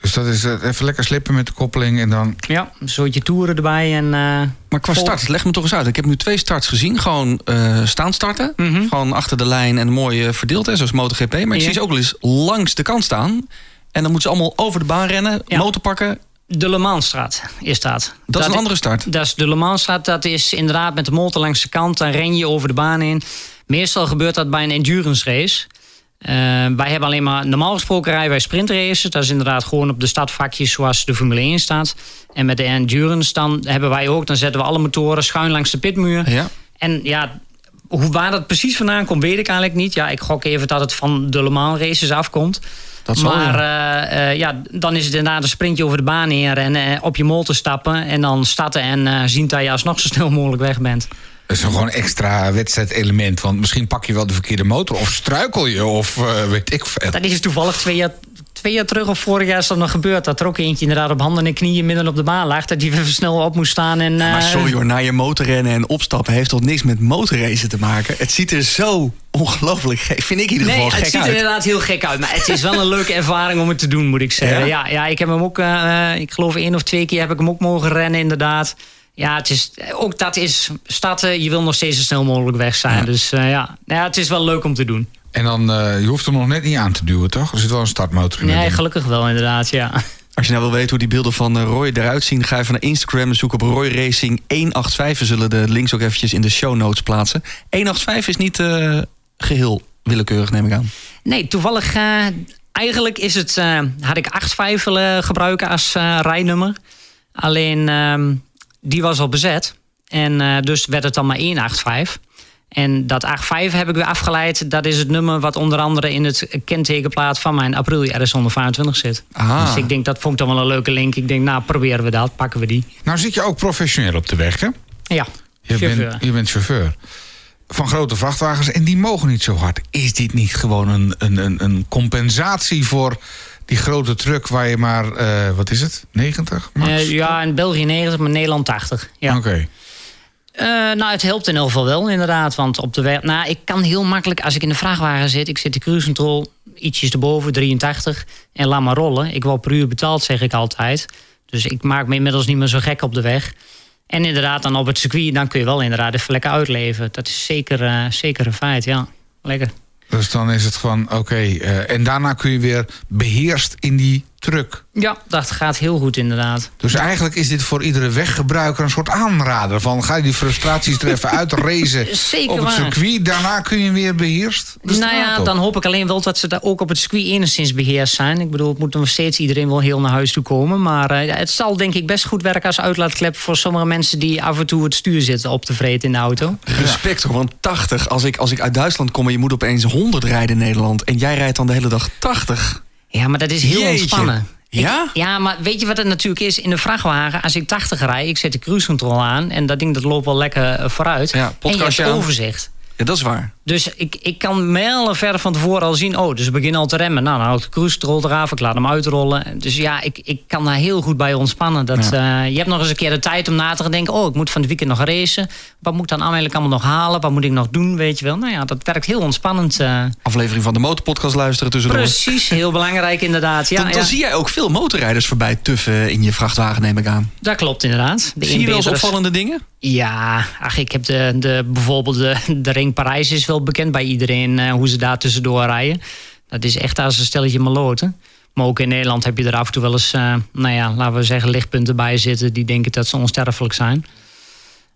Dus dat is uh, even lekker slippen met de koppeling en dan... Ja, een soortje toeren erbij en... maar qua start, leg me toch eens uit. Ik heb nu twee starts gezien. Gewoon staan starten. Mm -hmm. Gewoon achter de lijn en mooi verdeeld, hè, zoals MotoGP. Maar ik zie ze ook wel eens langs de kant staan. En dan moeten ze allemaal over de baan rennen, ja. motor pakken de Le Mansstraat is dat. Dat is een andere start? Dat is de Le Mansstraat. Dat is inderdaad met de motor langs de kant. Dan ren je over de baan in. Meestal gebeurt dat bij een endurance race. Uh, wij hebben alleen maar, normaal gesproken rijden wij sprintraces. Dat is inderdaad gewoon op de startvakjes zoals de Formule 1 staat. En met de endurance dan hebben wij ook, dan zetten we alle motoren schuin langs de pitmuur. Ja. En ja, hoe, waar dat precies vandaan komt, weet ik eigenlijk niet. Ja, ik gok even dat het van de Le Mans races afkomt. Dat maar ja. Uh, ja, dan is het inderdaad een sprintje over de baan heen en op je motor stappen en dan starten en zien dat je alsnog zo snel mogelijk weg bent. Is gewoon een extra wedstrijdelement. Want misschien pak je wel de verkeerde motor of struikel je of weet ik veel. Dat is toevallig twee jaar, twee jaar terug of vorig jaar is dat nog gebeurd. Dat er ook eentje inderdaad op handen en knieën midden op de baan lag. Dat die even snel op moest staan. En, ja, maar sorry hoor, naar je motorrennen en opstappen heeft toch niks met motorracen te maken? Het ziet er zo ongelooflijk gek, vind ik in ieder geval nee, gek het ziet er inderdaad heel gek uit. Maar het is wel een leuke ervaring om het te doen, moet ik zeggen. Ja, ja, ja ik heb hem ook, uh, ik geloof één of twee keer heb ik hem ook mogen rennen inderdaad. Ja, het is, ook dat is starten. Je wil nog steeds zo snel mogelijk weg zijn. Ja. Dus uh, ja. ja, het is wel leuk om te doen. En dan, uh, je hoeft hem nog net niet aan te duwen, toch? Er zit wel een startmotor in. Nee, gelukkig wel inderdaad, ja. Als je nou wil weten hoe die beelden van Roy eruit zien... ga even naar Instagram en zoek op Roy Racing 185. We zullen de links ook eventjes in de show notes plaatsen. 185 is niet uh, geheel willekeurig, neem ik aan. Nee, toevallig... Uh, eigenlijk is het, uh, had ik 85 willen gebruiken als rijnummer. Alleen ehm, die was al bezet. En dus werd het dan maar 185. En dat 8.5 heb ik weer afgeleid. Dat is het nummer wat onder andere in het kentekenplaat van mijn Aprilia RS125 zit. Aha. Dus ik denk dat vond ik dan wel een leuke link. Ik denk, nou proberen we dat, pakken we die. Nou zit je ook professioneel op de weg, hè? Ja, je chauffeur. Bent, je bent chauffeur. Van grote vrachtwagens en die mogen niet zo hard. Is dit niet gewoon een, een, een, een compensatie voor die grote truck waar je maar, uh, wat is het, 90? Uh, ja, in België 90, maar Nederland 80. Ja. Oké. Okay. Uh, nou, het helpt in ieder geval wel, inderdaad. Want op de weg. Nou, ik kan heel makkelijk, als ik in de vrachtwagen zit, ik zit de cruise control ietsjes erboven, 83, en laat maar rollen. Ik word per uur betaald, zeg ik altijd. Dus ik maak me inmiddels niet meer zo gek op de weg. En inderdaad, dan op het circuit, dan kun je wel inderdaad even lekker uitleven. Dat is zeker, uh, zeker een feit, ja. Lekker. Dus dan is het gewoon, oké. Uh, en daarna kun je weer beheerst in die truck. Ja, dat gaat heel goed inderdaad. Dus eigenlijk is dit voor iedere weggebruiker een soort aanrader. Van ga je die frustraties er even uitrezen Zeker op het waar. circuit. Daarna kun je weer beheerst. Nou ja, dan hoop ik alleen wel dat ze daar ook op het circuit enigszins beheerst zijn. Ik bedoel, het moet nog steeds iedereen wel heel naar huis toe komen. Maar uh, het zal denk ik best goed werken als uitlaatklep... voor sommige mensen die af en toe het stuur zitten op te vreten in de auto. Respect hoor, want 80. Als ik, als ik uit Duitsland kom en je moet opeens 100 rijden in Nederland... en jij rijdt dan de hele dag 80... Ja, maar dat is heel Jeetje. ontspannen. Ja? Ik, ja, maar weet je wat het natuurlijk is? In de vrachtwagen, als ik 80 rijd, ik zet de cruise control aan... en dat ding dat loopt wel lekker eh, vooruit. Ja, en je hebt overzicht. Ja, dat is waar. Dus ik, ik kan mijlen ver van tevoren al zien... oh, dus we beginnen al te remmen. Nou, dan hou ik de cruise eraf, ik laat hem uitrollen. Dus ja, ik, ik kan daar heel goed bij ontspannen. Dat, Ja. eh, je hebt nog eens een keer de tijd om na te gaan denken... oh, ik moet van het weekend nog racen. Wat moet ik dan eigenlijk allemaal nog halen? Wat moet ik nog doen, weet je wel? Nou ja, dat werkt heel ontspannend. eh. Aflevering van de Motorpodcast luisteren tussendoor. Precies, heel belangrijk inderdaad. Ja, dan, dan ja. zie jij ook veel motorrijders voorbij tuffen in je vrachtwagen, neem ik aan. Dat klopt inderdaad. De zie je wel eens opvallende dingen? Ja, ach, ik heb de, de, bijvoorbeeld de, de Ring Parijs is wel bekend bij iedereen eh, hoe ze daar tussendoor rijden. Dat is echt als een stelletje maloten. Maar ook in Nederland heb je er af en toe wel eens, eh, nou ja, laten we zeggen, lichtpunten bij zitten die denken dat ze onsterfelijk zijn.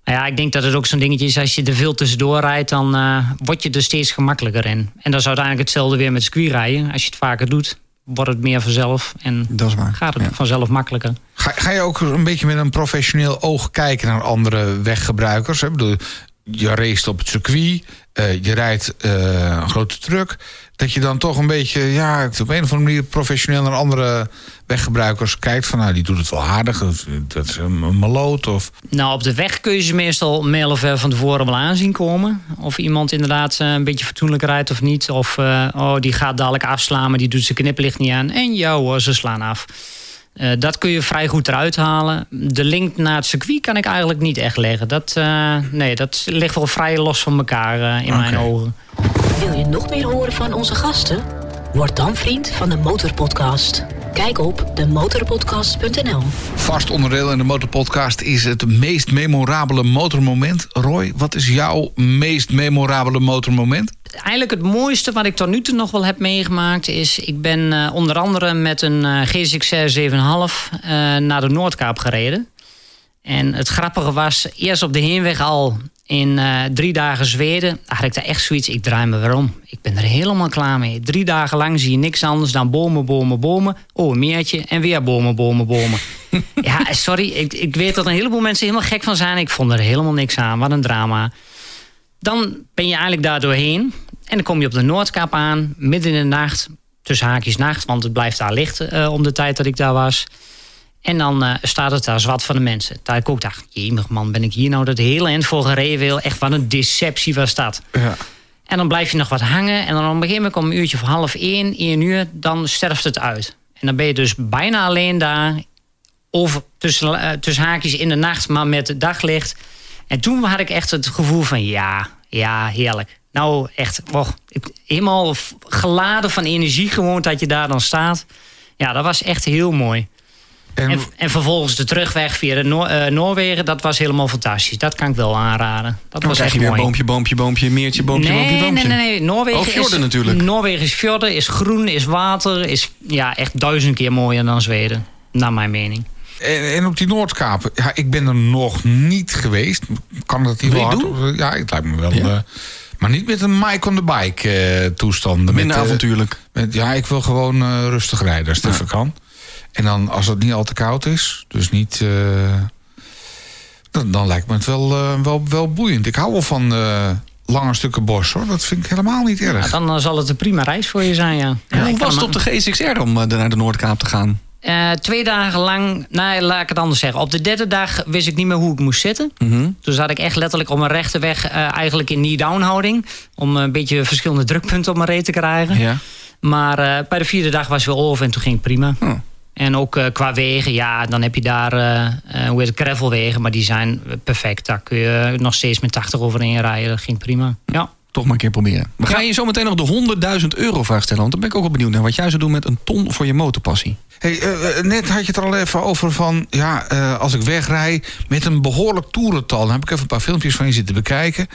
Nou ja, ik denk dat het ook zo'n dingetje is, als je er veel tussendoor rijdt, dan eh, word je er steeds gemakkelijker in. En dat is uiteindelijk hetzelfde weer met circuitrijden. Als je het vaker doet, wordt het meer vanzelf en Dat is waar. gaat het Ja. vanzelf makkelijker. Ga, ga je ook een beetje met een professioneel oog kijken naar andere weggebruikers? hè? Ik bedoel, je race op het circuit, eh, je rijdt eh, een grote truck. Dat je dan toch een beetje, ja, op een of andere manier professioneel naar andere weggebruikers kijkt. Van nou, die doet het wel aardig. Dat is een maloot. Of... Nou, op de weg kun je ze meestal mail of van tevoren wel aanzien komen. Of iemand inderdaad eh, een beetje fatsoenlijk rijdt of niet. Of oh, die gaat dadelijk afslaan, maar die doet zijn kniplicht niet aan. En ja hoor, ze slaan af. Uh, dat kun je vrij goed eruit halen. De link naar het circuit kan ik eigenlijk niet echt leggen. Dat, uh, nee, dat ligt wel vrij los van elkaar uh, in okay. mijn ogen. Wil je nog meer horen van onze gasten? Word dan vriend van de Motorpodcast. Kijk op demotorpodcast.nl. Vast onderdeel in de Motorpodcast is het meest memorabele motormoment. Roy, wat is jouw meest memorabele motormoment? Eigenlijk het mooiste wat ik tot nu toe nog wel heb meegemaakt is... ik ben uh, onder andere met een uh, GSX-R 7,5 uh, naar de Noordkaap gereden. En het grappige was, eerst op de heenweg al in uh, drie dagen Zweden... had ik daar echt zoiets, ik draai me weer om. Ik ben er helemaal klaar mee. Drie dagen lang zie je niks anders dan bomen, bomen, bomen. Oh, een meertje en weer bomen, bomen, bomen. ja, sorry, ik, ik weet dat een heleboel mensen helemaal gek van zijn. Ik vond er helemaal niks aan, wat een drama. Dan ben je eigenlijk daar doorheen. En dan kom je op de Noordkaap aan, midden in de nacht. Tussen haakjes nacht, want het blijft daar licht uh, om de tijd dat ik daar was. En dan uh, staat het daar zwart van de mensen. Daar ik ook dacht, jemig man, ben ik hier nou dat hele eind voor gereden wil? Echt wat een deceptie was dat. Ja. En dan blijf je nog wat hangen. En dan op een gegeven moment om een uurtje of half één, één uur, dan sterft het uit. En dan ben je dus bijna alleen daar. Of tussen, uh, tussen haakjes in de nacht, maar met daglicht. En toen had ik echt het gevoel van, ja, ja, heerlijk. Nou, echt, oh, helemaal geladen van energie gewoon dat je daar dan staat. Ja, dat was echt heel mooi. En, en, en vervolgens de terugweg via de Noor, uh, Noorwegen, dat was helemaal fantastisch. Dat kan ik wel aanraden. Dat Dan was krijg echt je weer mooi. boompje, boompje, boompje, meertje, boompje, nee, boompje, boompje. Nee, nee, nee. Noorwegen Oh, fjorden is, natuurlijk. Noorwegen is fjorden, is groen, is water. Is ja, echt duizend keer mooier dan Zweden. Naar mijn mening. En, en op die Noordkaap, ja, ik ben er nog niet geweest. Kan dat hier wel doen? Ja, het lijkt me wel. Ja. eh, maar niet met een Mike on the bike eh toestanden. Minder met, eh, avontuurlijk. met- ja, ik wil gewoon eh, rustig rijden als het even kan. En dan als het niet al te koud is, dus niet. eh, dan, dan lijkt me het wel, eh, wel, wel boeiend. Ik hou wel van eh, lange stukken bos hoor. Dat vind ik helemaal niet Ja, erg. dan eh, zal het een prima reis voor je zijn, ja. Hoe was het op de GSXR om naar de Noordkaap te gaan? Eh, twee dagen lang, nou laat ik het anders zeggen. Op de derde dag wist ik niet meer hoe ik moest zitten. Mhm. Toen zat ik echt letterlijk op mijn rechterweg eh, eigenlijk in knee-down houding. Om een beetje verschillende drukpunten op mijn reet te krijgen. Ja. Maar eh, bij de vierde dag was het weer over en toen ging het prima. Oh. En ook eh, qua wegen, ja, dan heb je daar, eh eh, hoe heet het, gravelwegen. Maar die zijn perfect. Daar kun je nog steeds met 80 overheen rijden. Dat ging prima. Ja. Toch maar een keer proberen. We gaan je zo meteen nog de 100.000 euro vraag stellen. Want dan ben ik ook wel benieuwd naar wat jij zou doen met een ton voor je motorpassie. Hey, net had je het er al even over van... ja, eh, als ik wegrij met een behoorlijk toerental... dan heb ik even een paar filmpjes van je zitten bekijken.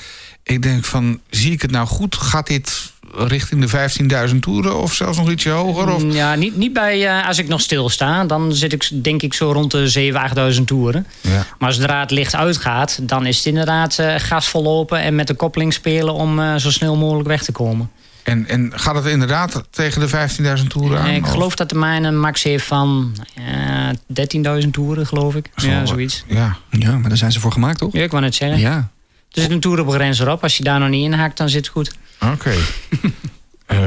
Ik denk van, zie ik het nou goed? Gaat dit richting de 15.000 toeren of zelfs nog ietsje hoger? Of... Mm, Ja, niet, niet bij, eh, als ik nog stilsta. Dan zit ik denk ik zo rond de 7.000, 8.000 toeren. Ja. Maar zodra het licht uitgaat, dan is het inderdaad eh, gas vollopen... en met de koppeling spelen om eh, zo snel mogelijk weg te komen. En, en gaat het inderdaad tegen de 15.000 toeren aan? Eh, ik Of- geloof dat de mijne een max heeft van eh 13.000 toeren, geloof ik. Zo, Ja, zoiets. Ja. Ja, maar daar zijn ze voor gemaakt, toch? Ja, ik wou net zeggen. Ja. Er zit een toer op een grens erop. Als je daar nog niet in haakt, dan zit het goed. Oké. Eh,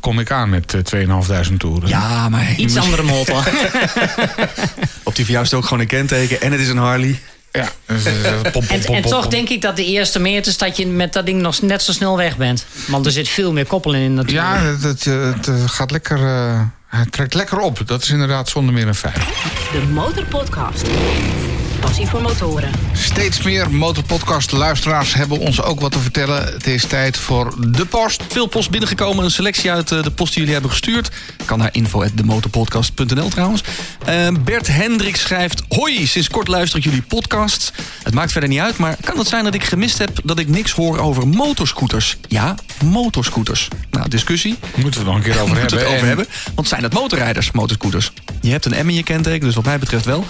kom ik aan met eh, 2.500 toeren? Ja, maar Iets moet- andere motor. op die van jou is het ook gewoon een kenteken en het is een Harley. Ja. Dus, eh, pom, pom, En, pom, en toch pom. denk ik dat de eerste meters dat je met dat ding nog net zo snel weg bent. Want er zit veel meer koppelen in natuurlijk. Ja, het, het, het, gaat lekker... eh, het trekt lekker op. Dat is inderdaad zonder meer een feit. De Motorpodcast. Passie voor motoren. Steeds meer motorpodcast-luisteraars hebben ons ook wat te vertellen. Het is tijd voor de post. Veel post binnengekomen. Een selectie uit eh, de post die jullie hebben gestuurd. Kan naar info.demotorpodcast.nl trouwens. Eh, Bert Hendrik schrijft... Hoi, sinds kort luister ik jullie podcasts. Het maakt verder niet uit, maar kan het zijn dat ik gemist heb... dat ik niks hoor over motorscooters? Ja, motorscooters. Nou, discussie. Moeten we het nog een keer over Moeten we hebben. het over En- hebben. Want zijn dat motorrijders, motorscooters? Je hebt een M in je kenteken, dus wat mij betreft wel.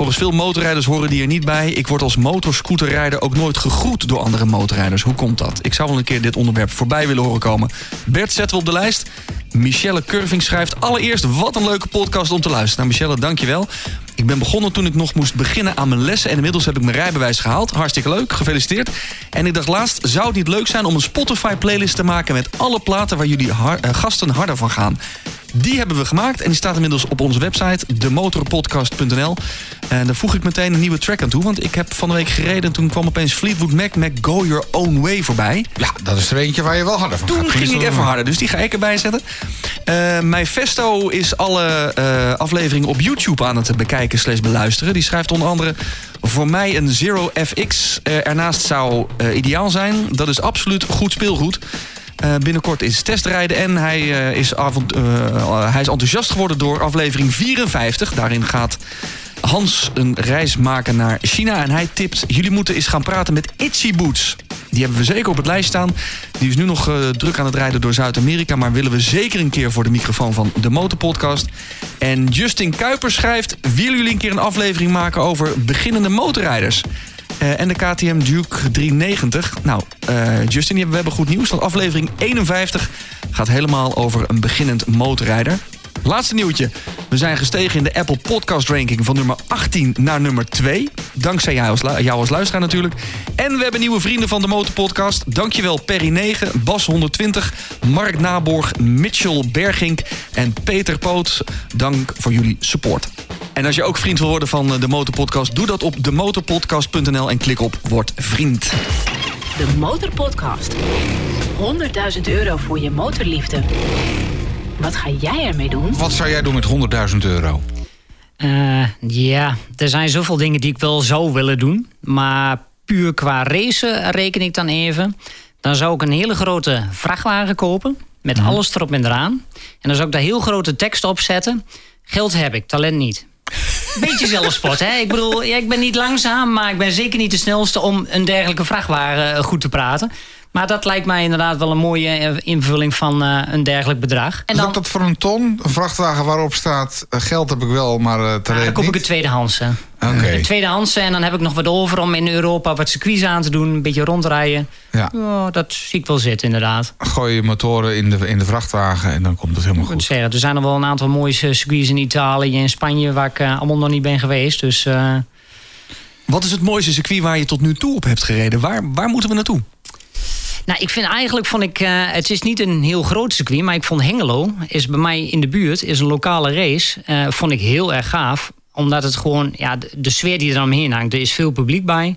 Volgens veel motorrijders horen die er niet bij. Ik word als motorscooterrijder ook nooit gegroet door andere motorrijders. Hoe komt dat? Ik zou wel een keer dit onderwerp voorbij willen horen komen. Bert, zetten we op de lijst. Michelle Curving schrijft... Allereerst, wat een leuke podcast om te luisteren. Nou, Michelle, dankjewel. Ik ben begonnen toen ik nog moest beginnen aan mijn lessen... en inmiddels heb ik mijn rijbewijs gehaald. Hartstikke leuk, gefeliciteerd. En ik dacht laatst, zou het niet leuk zijn om een Spotify-playlist te maken... met alle platen waar jullie eh, gasten harder van gaan? Die hebben we gemaakt en die staat inmiddels op onze website... demotorpodcast.nl. En daar voeg ik meteen een nieuwe track aan toe... want ik heb van de week gereden en toen kwam opeens Fleetwood Mac... met Go Your Own Way voorbij. Ja, dat is er eentje waar je wel harder van Toen gaat. ging ik even harder, dus die ga ik erbij zetten. Eh mijn Festo is alle eh, afleveringen op YouTube aan het bekijken slash beluisteren. Die schrijft onder andere... Voor mij een Zero FX eh, ernaast zou ideaal zijn. Dat is absoluut goed speelgoed. Eh, binnenkort is testrijden en hij, eh, is avond, eh, hij is enthousiast geworden door aflevering 54. Daarin gaat Hans een reis maken naar China. En hij tipt, jullie moeten eens gaan praten met Itchy Boots. Die hebben we zeker op het lijst staan. Die is nu nog druk aan het rijden door Zuid-Amerika. Maar willen we zeker een keer voor de microfoon van de Motorpodcast. En Justin Kuiper schrijft... willen jullie een keer een aflevering maken over beginnende motorrijders? Eh, en de KTM Duke 390. Nou, eh, Justin, we hebben goed nieuws. Want aflevering 51 gaat helemaal over een beginnend motorrijder. Laatste nieuwtje. We zijn gestegen in de Apple Podcast Ranking van nummer 18 naar nummer 2. Dankzij jou als, jou als luisteraar natuurlijk. En we hebben nieuwe vrienden van de Motorpodcast. Dankjewel Perry 9, Bas 120, Mark Naborg, Mitchell Bergink en Peter Poot. Dank voor jullie support. En als je ook vriend wil worden van eh, de Motorpodcast... doe dat op demotorpodcast.nl en klik op Word Vriend. De Motorpodcast. 100.000 euro voor je motorliefde. Wat ga jij ermee doen? Wat zou jij doen met 100.000 euro? Eh, ja, er zijn zoveel dingen die ik wel zou willen doen. Maar puur qua racen reken ik dan even. Dan zou ik een hele grote vrachtwagen kopen. Met alles erop en eraan. En dan zou ik daar heel grote tekst op zetten. Geld heb ik, talent niet. Beetje zelfspot, hè? Ik bedoel, ja, ik ben niet langzaam, maar ik ben zeker niet de snelste om een dergelijke vrachtwagen eh, goed te praten. Maar dat lijkt mij inderdaad wel een mooie eh, invulling van eh, een dergelijk bedrag. En dan, dat voor een ton? Een vrachtwagen waarop staat... eh, geld heb ik wel, maar uh, ah, talent dan koop ik een niet? tweedehands. hè. Oké. Een tweedehands en dan heb ik nog wat over om in Europa wat circuits aan te doen. Een beetje rondrijden. Ja. Ja, dat zie ik wel zitten inderdaad. Gooi je motoren in de, in de vrachtwagen en dan komt het helemaal goed. zeggen, er zijn er wel een aantal mooie circuits in Italië en Spanje... waar ik allemaal nog niet ben geweest. Dus eh, Wat is het mooiste circuit waar je tot nu toe op hebt gereden? Waar, waar moeten we naartoe? Nou, ik vind eigenlijk, vond ik, eh, het is niet een heel groot circuit, maar ik vond Hengelo, is bij mij in de buurt, is een lokale race, eh, vond ik heel erg gaaf. Omdat het gewoon, ja, de, de sfeer die er omheen hangt, er is veel publiek bij.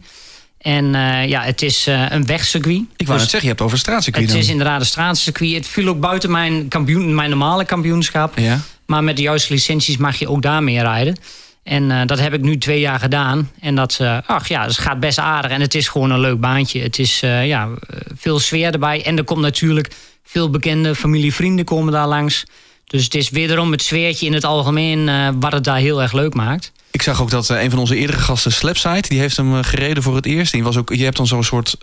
En eh, ja, het is eh, een wegcircuit. Ik wou Dus net zeggen, je hebt over straatcircuit Het dan. is inderdaad een straatcircuit. Het viel ook buiten mijn, kampioen, mijn normale kampioenschap. Ja. Maar met de juiste licenties mag je ook daar mee rijden. En eh, dat heb ik nu twee jaar gedaan. En dat, eh, ach ja, dat gaat best aardig. En het is gewoon een leuk baantje. Het is eh, ja, veel sfeer erbij. En er komt natuurlijk veel bekende familie, vrienden komen daar langs. Dus het is wederom het sfeertje in het algemeen wat het daar heel erg leuk maakt. Ik zag ook dat een van onze eerdere gasten, Slapside, die heeft hem gereden voor het eerst. Die was ook, je hebt dan zo'n soort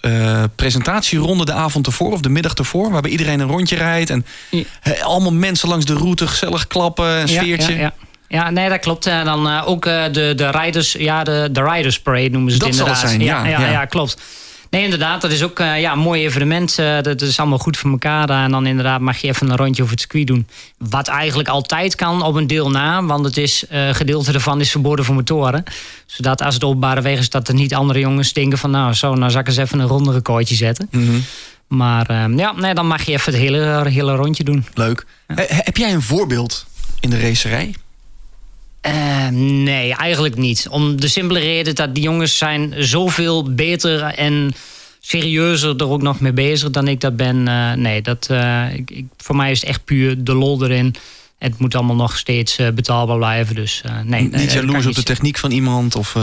presentatieronde de avond ervoor of de middag ervoor, waarbij iedereen een rondje rijdt. En Ja. allemaal mensen langs de route, gezellig klappen, een sfeertje. Ja, ja, ja. Nee, dat klopt. En dan eh, ook eh, de, de Riders, ja, de, de Riders Parade noemen ze het Dat zal het inderdaad. zijn, ja, ja, ja. ja, klopt. Nee, inderdaad, dat is ook eh, ja, een mooi evenement. Eh, dat is allemaal goed voor elkaar daar. En dan inderdaad mag je even een rondje over het circuit doen. Wat eigenlijk altijd kan op een deel na. Want het is, eh, gedeelte ervan is verboden voor motoren. Zodat als het openbare weg is, dat er niet andere jongens denken van... nou, zo, nou zal ik eens even een ronde recordje zetten. Mhm. Maar eh, ja, nee, dan mag je even het hele, hele rondje doen. Leuk. Eh, heb jij een voorbeeld in de racerij? Eh, nee, eigenlijk niet. Om de simpele reden dat die jongens zijn zoveel beter en serieuzer er ook nog mee bezig dan ik dat ben. Eh, nee, dat, eh, ik, ik- voor mij is het echt puur de lol erin. Het moet allemaal nog steeds eh, betaalbaar blijven. Dus nee. Niet jaloers op de techniek van iemand? Of,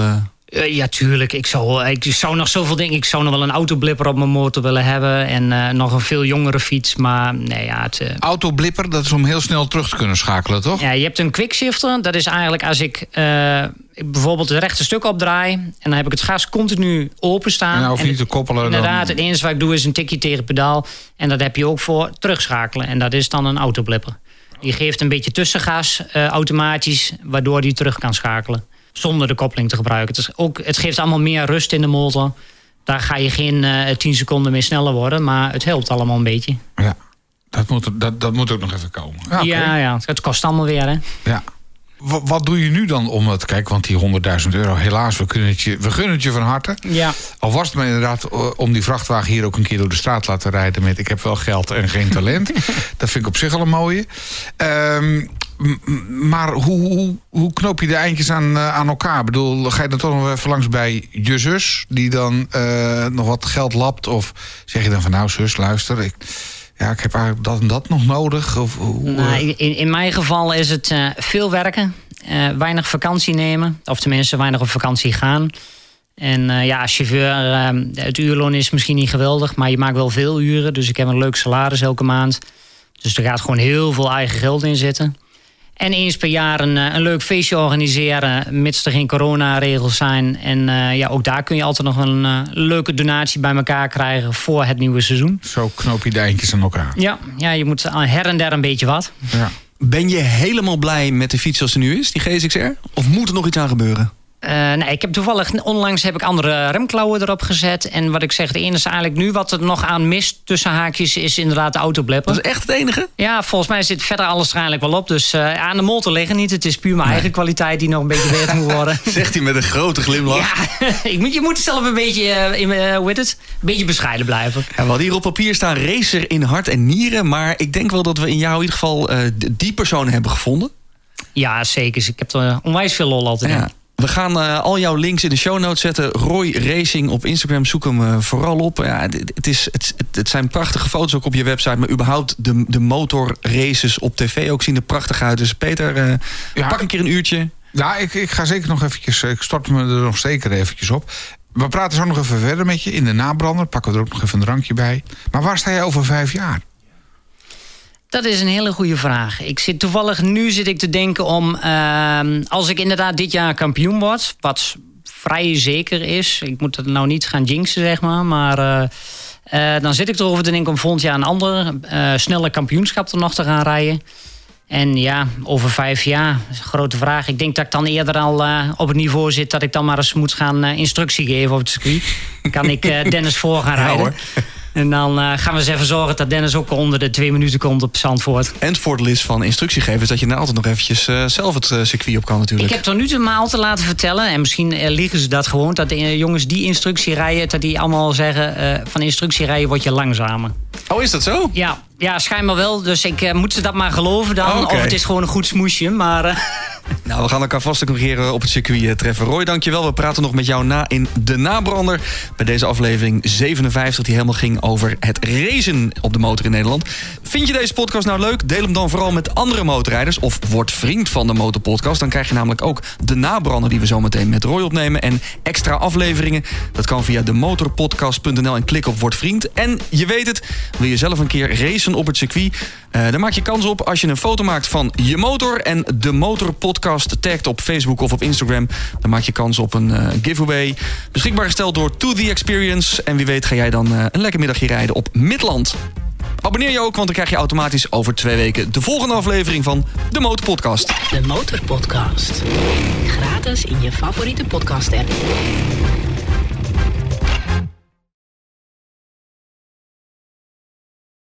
eh, eh, ja, tuurlijk. Ik zou, ik zou nog zoveel dingen. Ik zou nog wel een autoblipper op mijn motor willen hebben. En eh, nog een veel jongere fiets. Maar nee, ja, het, eh, Autoblipper, dat is om heel snel terug te kunnen schakelen, toch? Ja, je hebt een quickshifter. Dat is eigenlijk als ik, eh, ik bijvoorbeeld het rechte stuk opdraai... en dan heb ik het gas continu openstaan. En nou hoef je En niet te koppelen. dan- Inderdaad, het enige wat ik doe is een tikje tegen het pedaal. En dat heb je ook voor terugschakelen. En dat is dan een autoblipper. Die geeft een beetje tussengas eh, automatisch... waardoor die terug kan schakelen. Zonder de koppeling te gebruiken. Het, is ook, het geeft allemaal meer rust in de motor. Daar ga je geen eh 10 seconden mee sneller worden. Maar het helpt allemaal een beetje. Ja, dat moet, dat, dat moet ook nog even komen. Ja. Ja, ja, het kost allemaal weer, hè. ja. wa- wat doe je nu dan om het... Kijk, want die 100.000 euro, helaas, we kunnen, het je, we gunnen het je van harte. Ja. Al was het me inderdaad eh, om die vrachtwagen hier ook een keer door de straat laten rijden... met ik heb wel geld en geen talent. dat vind ik op zich al een mooie. Ehm, maar hoe, hoe, hoe knoop je de eindjes aan, eh, aan elkaar? Ik bedoel, ga je dan toch nog even langs bij je zus... die dan eh, nog wat geld lapt? Of zeg je dan van nou zus, luister... Ik, ja, ik heb eigenlijk dat en dat nog nodig. Of, hoe, Nou, eh, in, in mijn geval is het veel werken, weinig vakantie nemen. Of tenminste, weinig op vakantie gaan. En ja, als chauffeur, eh, het uurloon is misschien niet geweldig, maar je maakt wel veel uren. Dus ik heb een leuk salaris elke maand. Dus er gaat gewoon heel veel eigen geld in zitten. En eens per jaar een, eh, een leuk feestje organiseren, mits er geen coronaregels zijn. En eh, ja, ook daar kun je altijd nog een eh, leuke donatie bij elkaar krijgen voor het nieuwe seizoen. Zo knoop je de eindjes aan elkaar. Ja, ja je moet her en der een beetje wat. Ja. Ben je helemaal blij met de fiets zoals ze nu is, die GSXR? Of moet er nog iets aan gebeuren? Nee, ik heb toevallig onlangs heb ik andere remklauwen erop gezet. En wat ik zeg, de enige eigenlijk nu wat er nog aan mist tussen haakjes is inderdaad de autoblepper. Dat is echt het enige? Ja, volgens mij zit verder alles er eigenlijk wel op. Dus eh, aan de motor liggen niet. Het is puur mijn eigen kwaliteit die nog een beetje beter moet worden. Zegt hij met een grote glimlach. Ja, ik moet, je moet zelf een beetje, eh, in, hoe heet het? Een beetje bescheiden blijven. Ja, we hadden hier op papier staan racer in hart en nieren. Maar ik denk wel dat we in jou in ieder geval die persoon hebben gevonden. Ja, zeker. Ik heb er onwijs veel lol altijd in. We gaan eh, al jouw links in de show notes zetten. Roy Racing op Instagram, zoek hem eh, vooral op. Ja, het, het, is, het, het- zijn prachtige foto's ook op je website. Maar überhaupt de, de motorraces op tv ook zien er prachtig uit. Dus Peter, eh, Ja. pak een keer een uurtje. Ja, ik, ik ga zeker nog eventjes... Ik stort me er nog zeker eventjes op. We praten zo nog even verder met je in de nabrander. Pakken we er ook nog even een drankje bij. Maar waar sta jij over vijf jaar? Dat is een hele goede vraag. Ik zit toevallig nu zit ik te denken om ehm, als ik inderdaad dit jaar kampioen word, wat vrij zeker is. Ik moet het nou niet gaan jinxen, zeg maar, maar eh, eh, dan zit ik erover te denken om volgend jaar een ander eh, snelle kampioenschap er nog te gaan rijden. En ja, over vijf jaar, dat is een grote vraag. Ik denk dat ik dan eerder al op het niveau zit dat ik dan maar eens moet gaan instructie geven op het circuit. Kan ik Dennis voor gaan rijden. En dan eh, gaan we eens even zorgen dat Dennis ook onder de twee minuten komt op Zandvoort. En het voordeel is van instructiegeven is dat je nou altijd nog eventjes eh, zelf het eh, circuit op kan natuurlijk. Ik heb tot nu toe me al te laten vertellen, en misschien liegen ze dat gewoon, dat de jongens die instructie rijden, dat die allemaal zeggen: van instructie rijden word je langzamer. Oh, is dat zo? Ja, ja schijnbaar wel. Dus ik eh, moet ze dat maar geloven dan. Oh, oké. Of het is gewoon een goed smoesje. Maar eh, Nou, we gaan elkaar vast ook nog keer eh, op het circuit treffen. Roy, dankjewel. We praten nog met jou na in De Nabrander. Bij deze aflevering 57 die helemaal ging over het racen op de motor in Nederland. Vind je deze podcast nou leuk? Deel hem dan vooral met andere motorrijders. Of word vriend van de Motorpodcast. Dan krijg je namelijk ook De Nabrander die we zo meteen met Roy opnemen. En extra afleveringen. Dat kan via demotorpodcast.nl en klik op Word Vriend. En je weet het, wil je zelf een keer racen op het circuit? Eh daar maak je kans op als je een foto maakt van je motor... en de Motorpodcast tagt op Facebook of op Instagram. Dan maak je kans op een eh, giveaway. Beschikbaar gesteld door To The Experience. En wie weet ga jij dan eh, een lekker middagje rijden op Midland. Abonneer je ook, want dan krijg je automatisch over twee weken... de volgende aflevering van de Motorpodcast. De Motorpodcast. Gratis in je favoriete podcast app.